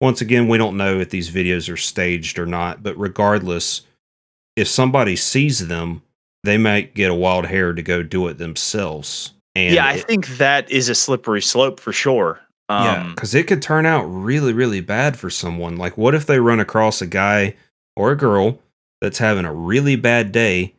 Once again, we don't know if these videos are staged or not, but regardless, if somebody sees them they might get a wild hair to go do it themselves. And yeah, I it- think that is a slippery slope for sure. Yeah, Um, because it could turn out really, really bad for someone. Like, what if they run across a guy or a girl that's having a really bad day,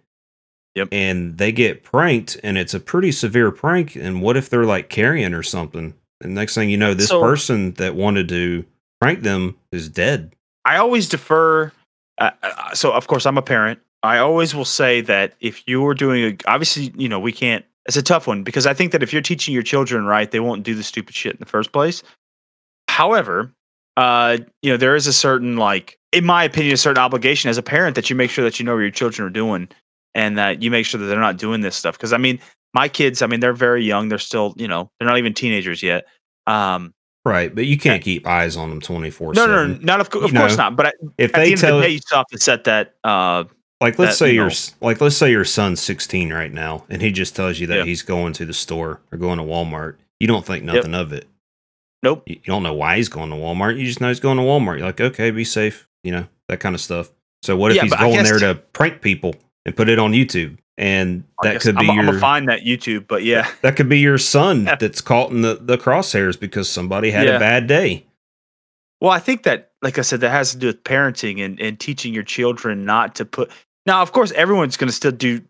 Yep. And they get pranked, and it's a pretty severe prank. And what if they're like carrying or something? And next thing you know, this So- person that wanted to prank them is dead. I always defer. Uh, uh, so, of course, I'm a parent. I always will say that if you're doing a, obviously, you know, we can't. It's a tough one because I think that if you're teaching your children right, they won't do the stupid shit in the first place. However, uh, you know, there is a certain like, in my opinion, a certain obligation as a parent that you make sure that you know what your children are doing and that you make sure that they're not doing this stuff. Because I mean, my kids, I mean, they're very young. They're still, you know, they're not even teenagers yet. Um, Right. But you can't keep eyes on them 24 no, no, no, not of, co- of course know, not. But I, If the they end tell the day, you still have to set that. Uh, like let's that, say you your know- s like let's say your son's 16 right now and he just tells you that Yeah. he's going to the store or going to Walmart you don't think Yep. nothing of it nope. you, don't know why he's going to Walmart you just know he's going to Walmart you're like okay be safe you know that kind of stuff so what if Yeah, he's going there to prank people and put it on YouTube and that could be I'm, I'm your gonna find that YouTube, but yeah, that could be your son that's caught in the, the crosshairs because somebody had Yeah. a bad day Well, I think that, like I said, that has to do with parenting and, and teaching your children not to put. Now, of course, everyone's going to still do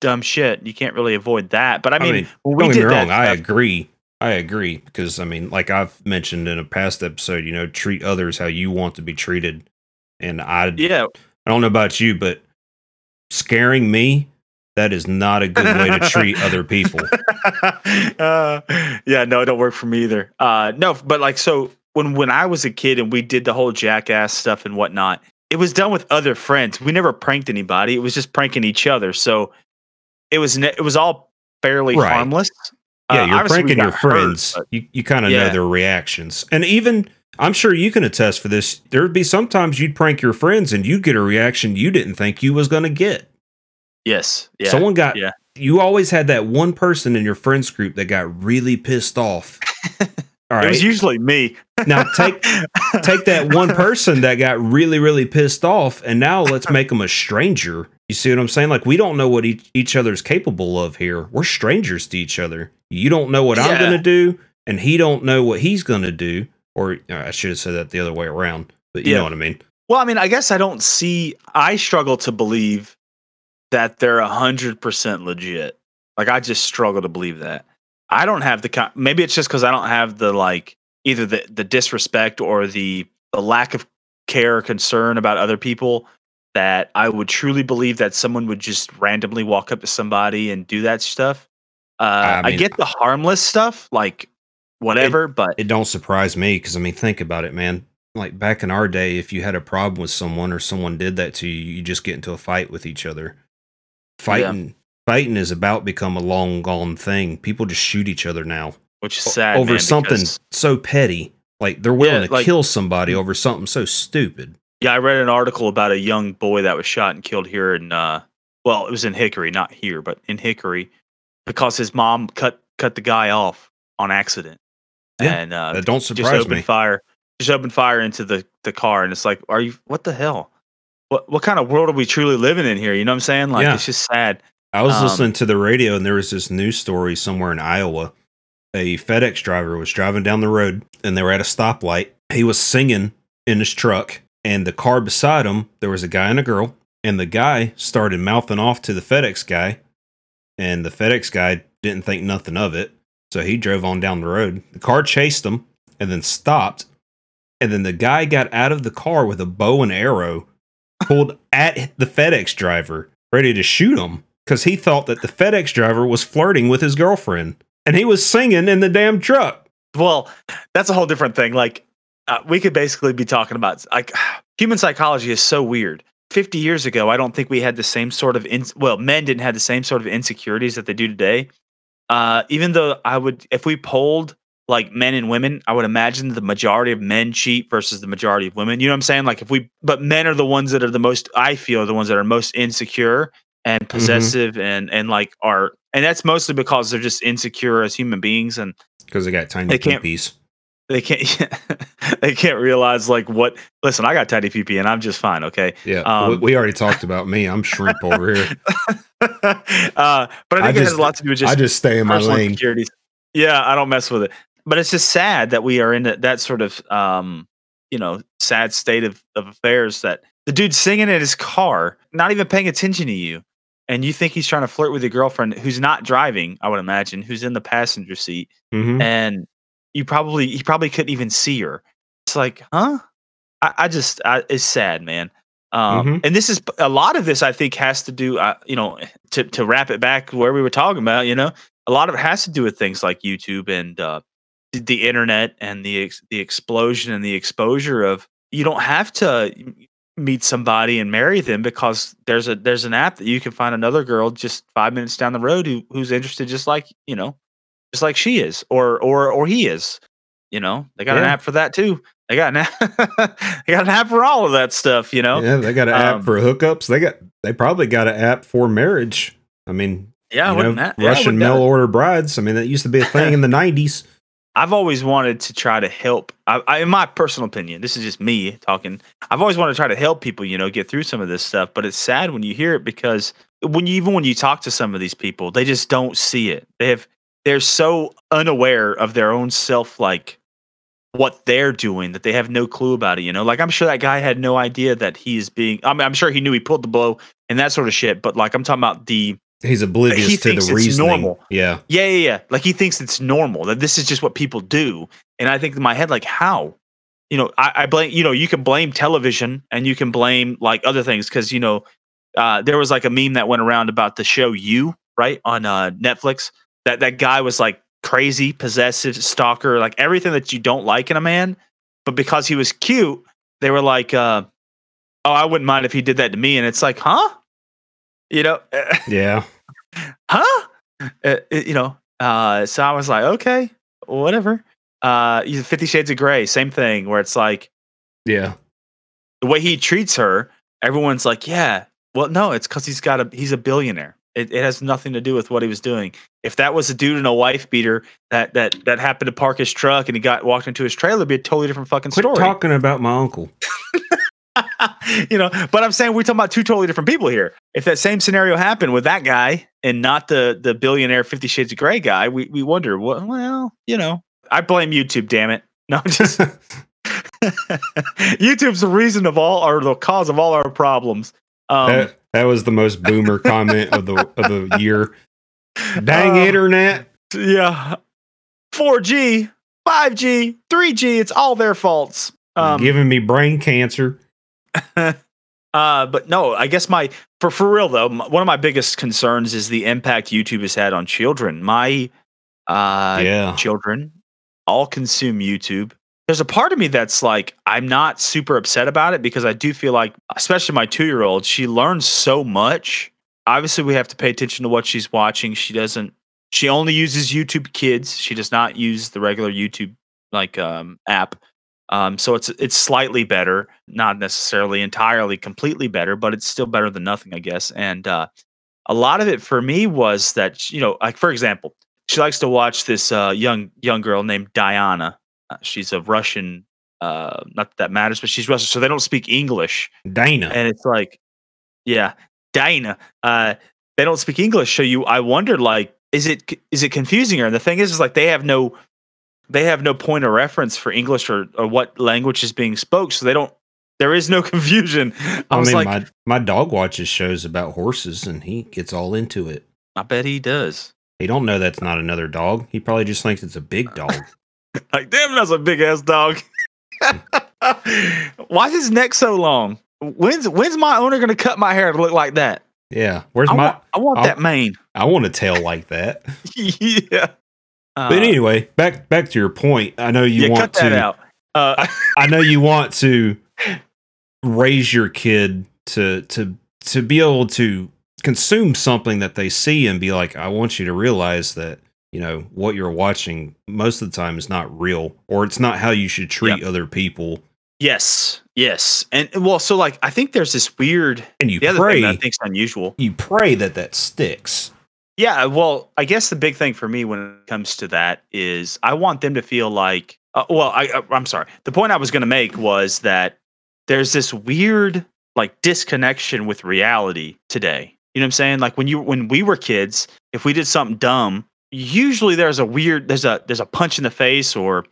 dumb shit. You can't really avoid that. But I mean, when we don't get did me wrong. that, I agree. I agree because I mean, like I've mentioned in a past episode, you know, treat others how you want to be treated. And I, yeah, I don't know about you, but scaring me, that is not a good way to treat other people. uh, yeah, no, it don't work for me either. Uh, no, but like so when when I was a kid and we did the whole jackass stuff and whatnot, it was done with other friends. We never pranked anybody. It was just pranking each other. So it was ne- it was all fairly Right. harmless. Yeah, Uh, you're pranking your hurt, friends. but- you you kind of know their reactions, and even I'm sure you can attest for this. There'd be sometimes you'd prank your friends and you'd get a reaction you didn't think you was going to get. yes, yeah, Someone got yeah. you always had that one person in your friends group that got really pissed off. All It was usually me. now take take that one person that got really really pissed off and now let's make them a stranger. You see what I'm saying? Like we don't know what each, each other's capable of here. We're strangers to each other. You don't know what I'm going to do and he don't know what he's going to do or uh, I should have said that the other way around. But you Yeah. know what I mean? Well, I mean, I guess I don't see. I struggle to believe that they're a hundred percent legit. Like, I just struggle to believe that. I don't have the. Maybe it's just because I don't have the like either the the disrespect or the the lack of care or concern about other people that I would truly believe that someone would just randomly walk up to somebody and do that stuff. Uh, I I, get the harmless stuff, like whatever, but It don't surprise me because I mean, think about it, man. Like back in our day, if you had a problem with someone or someone did that to you, you just get into a fight with each other. Fighting, fighting is about become a long gone thing. People just shoot each other now which is sad over man, something so petty. Like they're willing Yeah, to like- kill somebody over something so stupid. Yeah, I read an article about a young boy that was shot and killed here in uh well, it was in Hickory, not here, but in Hickory because his mom cut cut the guy off on accident. Yeah, and uh That don't just surprise opened me. fire just opened fire into the the car and it's like, are you what the hell? What what kind of world are we truly living in here? You know what I'm saying? Like Yeah. it's just sad. I was Um, listening to the radio and there was this news story somewhere in Iowa. A FedEx driver was driving down the road and they were at a stoplight. He was singing in his truck and the car beside him, there was a guy and a girl. And the guy started mouthing off to the FedEx guy. And the FedEx guy didn't think nothing of it. So he drove on down the road. The car chased him and then stopped. And then the guy got out of the car with a bow and arrow, pulled at the FedEx driver, ready to shoot him because he thought that the FedEx driver was flirting with his girlfriend. And he was singing in the damn truck. Well, that's a whole different thing. Like, uh, we could basically be talking about like human psychology is so weird. 50 years ago, I don't think we had the same sort of in, well, men didn't have the same sort of insecurities that they do today. Uh, even though I would, if we polled like men and women, I would imagine the majority of men cheat versus the majority of women. You know what I'm saying? Like, if we, but men are the ones that are the most, I feel, the ones that are most insecure and possessive and and like are, and that's mostly because they're just insecure as human beings and Because they got tiny They can't- peepees. they can't they can't realize like what listen i got tiny pp and i'm just fine okay Yeah. Um, we, we already talked about me. I'm shrimp over here. uh but i I think it has a lot to do with just I just stay in my lane. insecurities yeah i don't mess with it but it's just sad that we are in that, that sort of um you know sad state of, of affairs that the dude singing in his car not even paying attention to you and you think he's trying to flirt with your girlfriend who's not driving, I would imagine, who's in the passenger seat, Mhm. and you probably he probably couldn't even see her. It's like, huh? I, I just I, it's sad, man. Um, Mhm. And this is a lot of this. I think has to do, uh, you know, to to wrap it back where we were talking about. You know, a lot of it has to do with things like YouTube and uh, the- the internet and the ex- the explosion and the exposure of. You don't have to meet somebody and marry them because there's a there's an app that you can find another girl just five minutes down the road who who's interested just like you know just like she is or or or he is you know they got an app for that too they got an app they got an app for all of that stuff you know Yeah, they got an app Um, for hookups. They got they probably got an app for marriage. I mean, yeah, you know, that- yeah, Russian that- mail order brides. I mean, that used to be a thing in the nineties. I've always wanted to try to help. I, I, in my personal opinion, this is just me talking. I've always wanted to try to help people, you know, get through some of this stuff. But it's sad when you hear it because when you even when you talk to some of these people, they just don't see it. They have they're so unaware of their own self, like what they're doing, that they have no clue about it. You know, like I'm sure that guy had no idea that he is being. I mean, I'm sure he knew he pulled the blow and that sort of shit. But like I'm talking about the He's oblivious He to thinks the reasoning. normal. Yeah, Yeah, yeah, yeah. Like he thinks it's normal that this is just what people do. And I think in my head, like, how? You know, I, I blame, you know, you can blame television and you can blame like other things because, you know, uh, there was like a meme that went around about the show You, right? On uh, Netflix. That that guy was like crazy, possessive, stalker, like everything that you don't like in a man. But because he was cute, they were like, uh, oh, I wouldn't mind if he did that to me. And it's like, huh? You know, yeah. Huh? Uh, uh, you know, uh, so I was like, okay, whatever. Uh, Fifty Shades of Grey, same thing, where it's like Yeah. the way he treats her. Everyone's like, yeah, well, no, it's because he's got a he's a billionaire. It, it has nothing to do with what he was doing. If that was a dude and a wife beater that that that happened to park his truck and he got walked into his trailer, it'd be a totally different fucking story. Quit story. talking about my uncle. you know, but I'm saying we're talking about two totally different people here. If that same scenario happened with that guy and not the the billionaire Fifty Shades of Grey guy, we we wonder. Well, well, you know, I blame YouTube. Damn it! No, I'm just YouTube's the reason of all or the cause of all our problems. Um, that, that was the most boomer comment of the of the year. Dang uh, internet. yeah, 4G, 5G, 3G. It's all their faults. Um, giving me brain cancer. uh, but no, I guess my for for real though, m one of my biggest concerns is the impact YouTube has had on children. My uh, yeah. children all consume YouTube. There's a part of me that's like, I'm not super upset about it because I do feel like, especially my two year old, she learns so much. Obviously, we have to pay attention to what she's watching. She doesn't, she only uses YouTube Kids. She does not use the regular YouTube like um, app. Um, so it's it's slightly better, not necessarily entirely completely better, but it's still better than nothing, I guess. And uh, a lot of it for me was that you know, like for example, she likes to watch this uh, young young girl named Diana. Uh, she's a Russian. Uh, not that that matters, but she's Russian, so they don't speak English, Dana. and it's like, yeah, Diana. Uh, they don't speak English, so you. I wondered, like, is it is it confusing her? And the thing is, is like they have no they have no point of reference for English or, or what language is being spoke, so they don't. There is no confusion. I, I mean, like, my my dog watches shows about horses, and he gets all into it. I bet he does. He don't know that's not another dog. He probably just thinks it's a big dog. Like, damn, that's a big ass dog. Why is his neck so long? When's when's my owner gonna cut my hair to look like that? yeah. Where's I my? want, I want I'll- that mane. I want a tail like that. yeah. Uh, But anyway, back back to your point. I know you yeah, want cut that to. out. Uh, I know you want to raise your kid to to to be able to consume something that they see and be like, I want you to realize that you know what you're watching most of the time is not real, or it's not how you should treat other people. yes, yes, and well, so like I think there's this weird. And you The pray, thing that I think's unusual. you pray that that sticks. Yeah, well, I guess the big thing for me when it comes to that is I want them to feel like. Uh, well, I, I I'm sorry. The point I was going to make was that there's this weird like disconnection with reality today. You know what I'm saying? Like when you when we were kids, if we did something dumb, usually there's a weird there's a there's a punch in the face or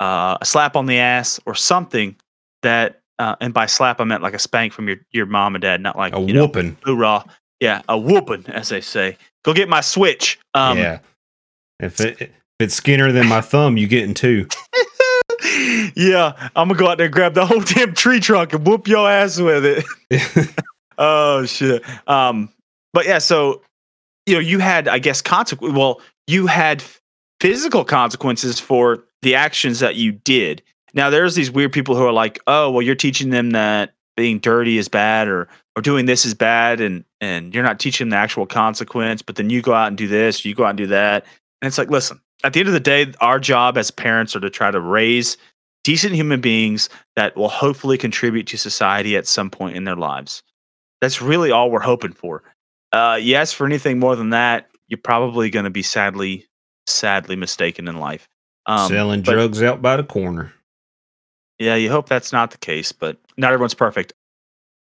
uh, a slap on the ass or something that. Uh, and by slap, I meant like a spank from your, your mom and dad, not like A you know, whooping. hoorah. Yeah, a whooping, as they say. Go get my switch. Um, yeah. If it if it's skinnier than my thumb, you getting two. yeah, I'm gonna go out there and grab the whole damn tree trunk and whoop your ass with it. oh shit. Um, but yeah, so you know, you had, I guess, consequence. Well, you had physical consequences for the actions that you did. Now, there's these weird people who are like, "Oh, well, you're teaching them that being dirty is bad, or or doing this is bad, and and you're not teaching the actual consequence. But then you go out and do this, you go out and do that, and it's like, listen, at the end of the day, our job as parents are to try to raise decent human beings that will hopefully contribute to society at some point in their lives. That's really all we're hoping for. Uh, yes, for anything more than that, you're probably going to be sadly, sadly mistaken in life. Um, Selling drugs out by the corner. Yeah, you hope that's not the case, but not everyone's perfect.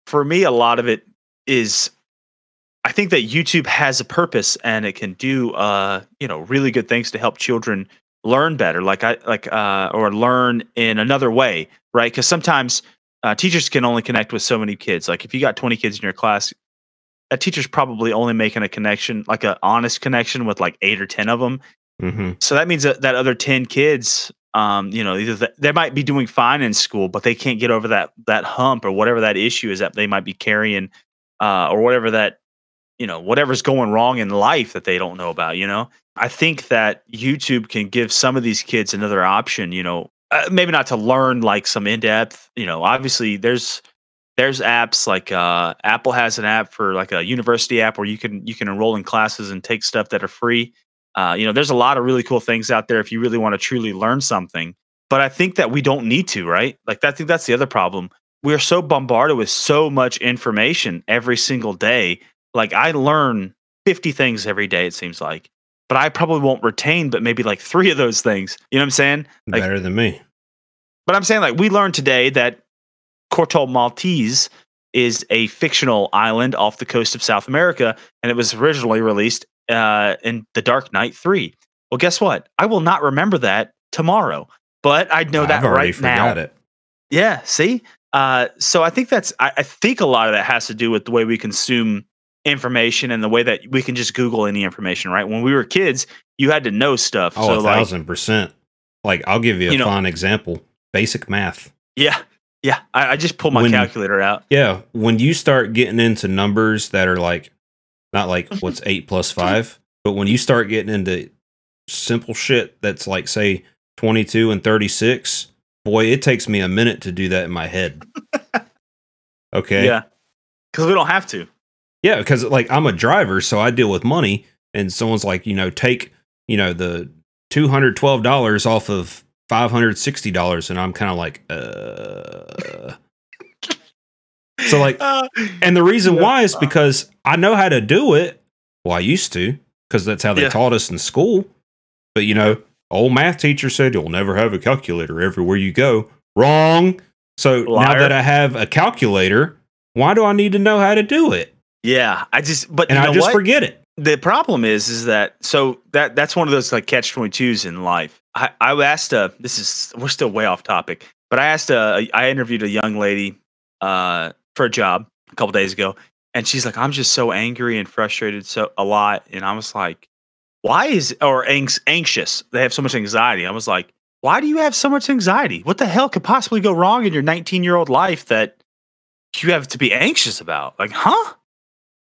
For me, a lot of it is I think that YouTube has a purpose and it can do uh, you know, really good things to help children learn better, like I like uh or learn in another way, right? Cuz sometimes uh, teachers can only connect with so many kids. Like if you got 20 kids in your class, a teacher's probably only making a connection, like an honest connection with like 8 or 10 of them. Mm-hmm. So that means that that other 10 kids um, you know, either the, they might be doing fine in school, but they can't get over that that hump or whatever that issue is that they might be carrying, uh, or whatever that you know whatever's going wrong in life that they don't know about. You know, I think that YouTube can give some of these kids another option. You know, uh, maybe not to learn like some in depth. You know, obviously there's there's apps like uh, Apple has an app for like a university app where you can you can enroll in classes and take stuff that are free. Uh, you know, there's a lot of really cool things out there if you really want to truly learn something. But I think that we don't need to, right? Like, I think that's the other problem. We're so bombarded with so much information every single day. Like, I learn 50 things every day, it seems like, but I probably won't retain, but maybe like three of those things. You know what I'm saying? Like, Better than me. But I'm saying, like, we learned today that Corto Maltese is a fictional island off the coast of South America, and it was originally released uh, in The Dark Knight 3. Well, guess what? I will not remember that tomorrow, but I know that right now. It. Yeah, see? Uh, so I think that's, I, I think a lot of that has to do with the way we consume information and the way that we can just Google any information, right? When we were kids, you had to know stuff. Oh, so a thousand like, percent. Like, I'll give you a you fun know, example basic math. Yeah. Yeah. I, I just pull my when, calculator out. Yeah. When you start getting into numbers that are like not like what's eight plus five, but when you start getting into simple shit that's like say 22 and 36, boy, it takes me a minute to do that in my head. Okay. Yeah. Cuz we don't have to. Yeah, because like I'm a driver, so I deal with money and someone's like, you know, take, you know, the $212 off of $560 and I'm kind of like uh so like, uh, and the reason why is because I know how to do it. Well, I used to because that's how they yeah. taught us in school. But you know, old math teacher said you'll never have a calculator everywhere you go. Wrong. So Liar. now that I have a calculator, why do I need to know how to do it? Yeah, I just but and I just what? forget it. The problem is, is that so that that's one of those like catch twenty twos in life. I I asked a this is we're still way off topic, but I asked a I interviewed a young lady uh for a job a couple days ago, and she's like, "I'm just so angry and frustrated so a lot," and I was like, "Why is or anx- anxious? They have so much anxiety." I was like, "Why do you have so much anxiety? What the hell could possibly go wrong in your 19 year old life that you have to be anxious about?" Like, huh?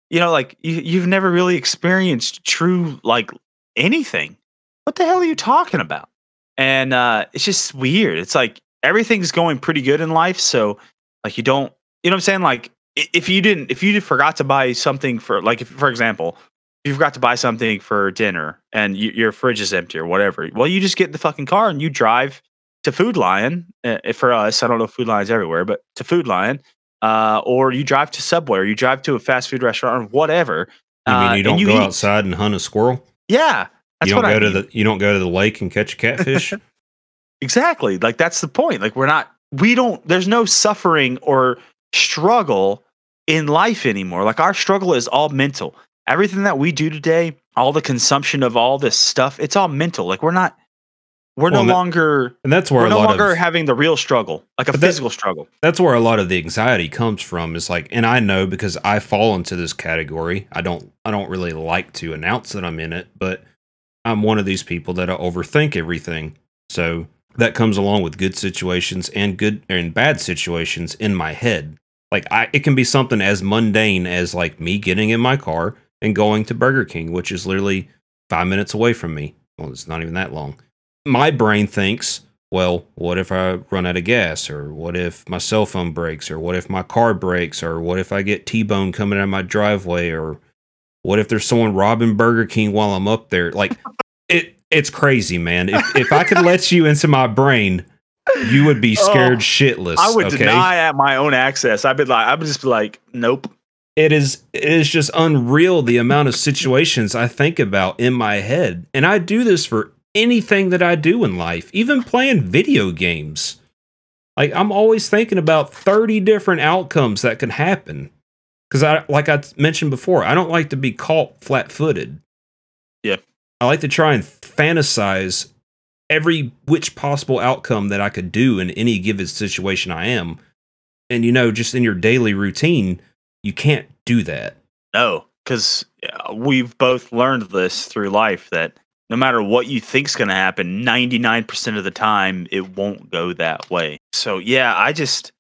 You know, like you, you've never really experienced true like anything. What the hell are you talking about? And uh, it's just weird. It's like everything's going pretty good in life, so like you don't you know what I'm saying? Like if you didn't, if you forgot to buy something for, like, if, for example, if you forgot to buy something for dinner and you, your fridge is empty or whatever, well, you just get in the fucking car and you drive to Food Lion. Uh, for us, I don't know if Food Lion's everywhere, but to Food Lion, uh, or you drive to Subway, or you drive to a fast food restaurant, or whatever. You mean uh, you don't you go eat. outside and hunt a squirrel? Yeah, you don't go I to the you don't go to the lake and catch a catfish. exactly, like that's the point. Like we're not, we don't. There's no suffering or struggle in life anymore. Like our struggle is all mental. Everything that we do today, all the consumption of all this stuff, it's all mental. Like we're not we're Well, no that- longer And that's where we're no longer of having the real struggle, like a But that- physical struggle. that's where a lot of the anxiety comes from is like and i know because i fall into this category i don't i don't really like to announce that i'm in it but i'm one of these people that I overthink everything so that comes along with good situations and good and bad situations in my head like i it can be something as mundane as like me getting in my car and going to burger king which is literally five minutes away from me well it's not even that long my brain thinks well, what if I run out of gas? Or what if my cell phone breaks? Or what if my car breaks? Or what if I get T Bone coming out of my driveway? Or what if there's someone robbing Burger King while I'm up there? Like, it it's crazy, man. If, if I could let you into my brain, you would be oh, scared Oh, shitless. I would okay? deny at my own access. I'd be like, I would just be like, nope. it is it is just unreal the amount of situations I think about in my head. And I do this for anything that I do in life, even playing video games. Like I'm always thinking about 30 different outcomes that can happen. Cuz I like I mentioned before, I don't like to be caught flat-footed. Yeah. I like to try and fantasize every which possible outcome that I could do in any given situation I am. And you know, just in your daily routine, you can't do that. No, because we've both learned this through life that no matter what you think's going to happen, 99% of the time it won't go that way. So yeah, I just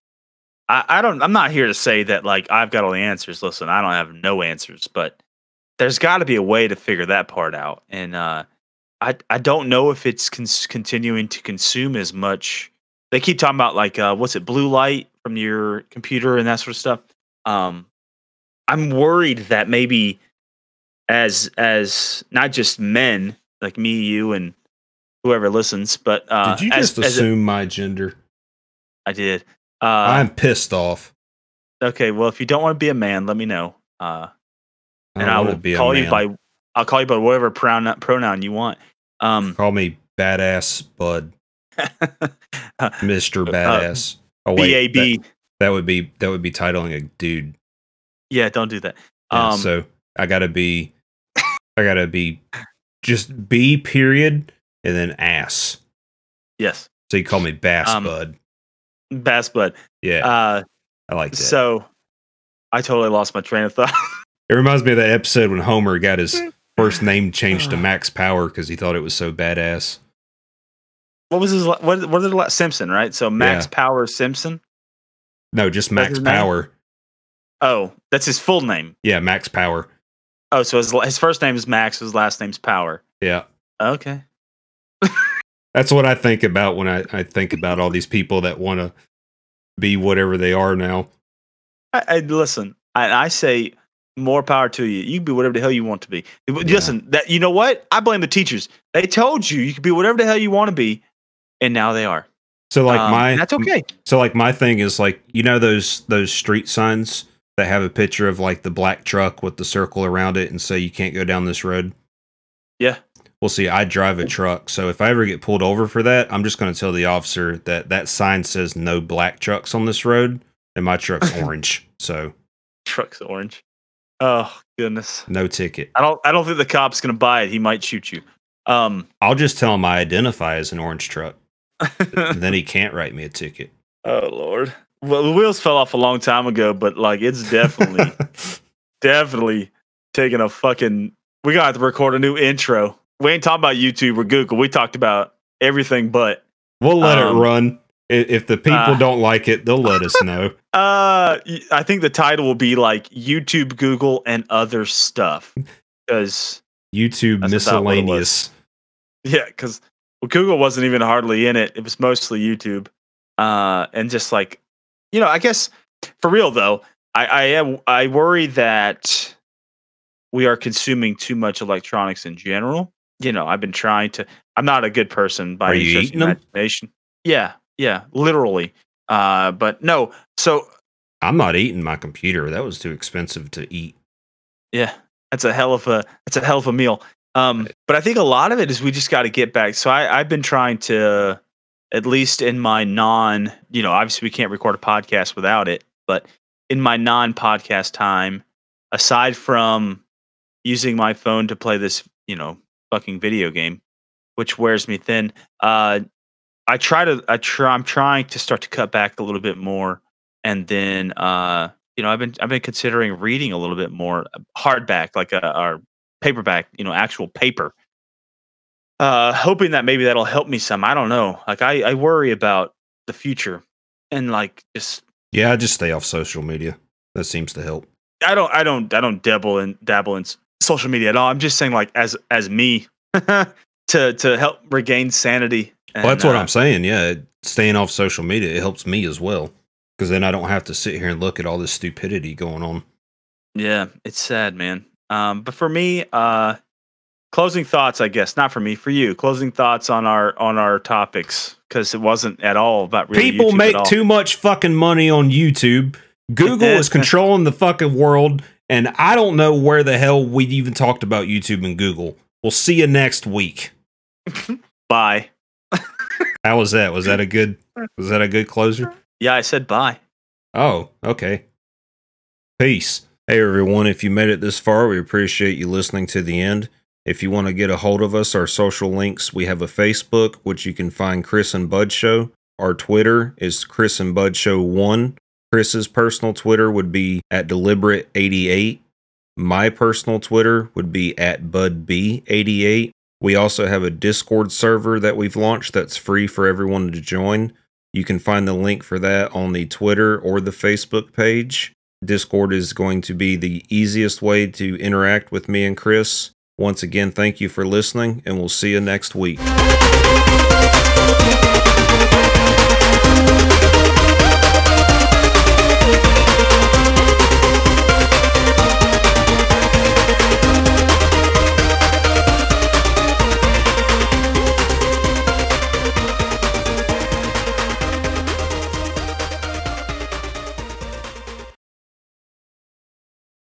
I, I don't I'm not here to say that like I've got all the answers. Listen, I don't have no answers, but there's got to be a way to figure that part out. And uh I I don't know if it's cons- continuing to consume as much. They keep talking about like uh what's it blue light from your computer and that sort of stuff. Um I'm worried that maybe as as not just men like me, you, and whoever listens, but uh, Did you as, just as a- assume my gender? I did. Uh, I'm pissed off. okay. Well, if you don't want to be a man, let me know, uh, and don't I will to be a call you by I'll call you by whatever pronoun pronoun you want. Um, Call me badass bud, Mister Uh, Badass. oh B A B. that, that would be that would be titling a dude. Yeah, don't do that. Yeah, Um, so I gotta be, I gotta be, just B period and then ass. yes, So you call me Bass Um, Bud. bass bud. Yeah, Uh, I like that. so I totally lost my train of thought. it reminds me of that episode when Homer got his first name changed to Max Power because he thought it was so badass. what was his? What what did the last Simpson? Right. So Max Yeah. Power Simpson. No, just Max his name? Power. Oh, that's his full name. Yeah, Max Power. Oh, so his his first name is Max. His last name's Power. Yeah. Okay. That's what I think about when I, I think about all these people that want to be whatever they are now. I, I listen. I, I say more power to you. You can be whatever the hell you want to be. Listen, that you know what? I blame the teachers. They told you you could be whatever the hell you want to be, and now they are. So like Um, my that's okay. So like my thing is like you know those those street signs that have a picture of like the black truck with the circle around it and say you can't go down this road. Yeah. Well, see, I drive a truck, so if I ever get pulled over for that, I'm just going to tell the officer that that sign says no black trucks on this road, and my truck's orange, so Truck's orange. Oh goodness. no ticket. I don't. I don't think the cop's gonna buy it. He might shoot you. Um. I'll just tell him I identify as an orange truck, then he can't write me a ticket. oh lord. Well, the wheels fell off a long time ago, but like it's definitely, definitely taking a fucking. We got to record a new intro. We ain't talking about YouTube or Google. We talked about everything but. we'll let Um, it run. If the people uh, don't like it, they'll let us know. Uh, I think the title will be like YouTube, Google, and other stuff. Because YouTube That's about what it was. miscellaneous. yeah, because well, Google wasn't even hardly in it. It was mostly YouTube. Uh, and just like, you know, I guess for real though, I I am I worry that we are consuming too much electronics in general. You know, I've been trying to. I'm not a good person by Are any you stretch of eating 'em? imagination. Yeah, yeah, literally. Uh, but no. So I'm not eating my computer. That was too expensive to eat. Yeah, that's a hell of a that's a hell of a meal. Um, but I think a lot of it is we just got to get back. So I, I've been trying to, at least in my non, you know, obviously we can't record a podcast without it, but in my non-podcast time, aside from using my phone to play this, you know, fucking video game, which wears me thin. Uh, I try to I try I'm trying to start to cut back a little bit more, and then uh, you know I've been I've been considering reading a little bit more hardback, like a or paperback, you know, actual paper. Uh, hoping that maybe that'll help me some. I don't know. Like I I worry about the future, and like just Yeah, I just stay off social media. That seems to help. I don't I don't I don't dabble in dabble in social media at all. I'm just saying like as as me to to help regain sanity. Well, that's what uh, I'm saying. Yeah, staying off social media it helps me as well because then I don't have to sit here and look at all this stupidity going on. Yeah, it's sad, man. Um, but for me, uh, closing thoughts, I guess, not for me, for you. Closing thoughts on our on our topics because it wasn't at all about really People YouTube make too much fucking money on YouTube. Google is controlling the fucking world, and I don't know where the hell we even talked about YouTube and Google. We'll see you next week. Bye. How was that? Was that a good? Was that a good closer? Yeah, I said bye. Oh, okay. Peace. Hey everyone, if you made it this far, we appreciate you listening to the end. If you want to get a hold of us, our social links, we have a Facebook, which you can find Chris and Bud Show. Our Twitter is Chris and Bud Show 1. Chris's personal Twitter would be at Deliberate88. My personal Twitter would be at BudB88. We also have a Discord server that we've launched that's free for everyone to join. You can find the link for that on the Twitter or the Facebook page. Discord is going to be the easiest way to interact with me and Chris. Once again, thank you for listening, and we'll see you next week.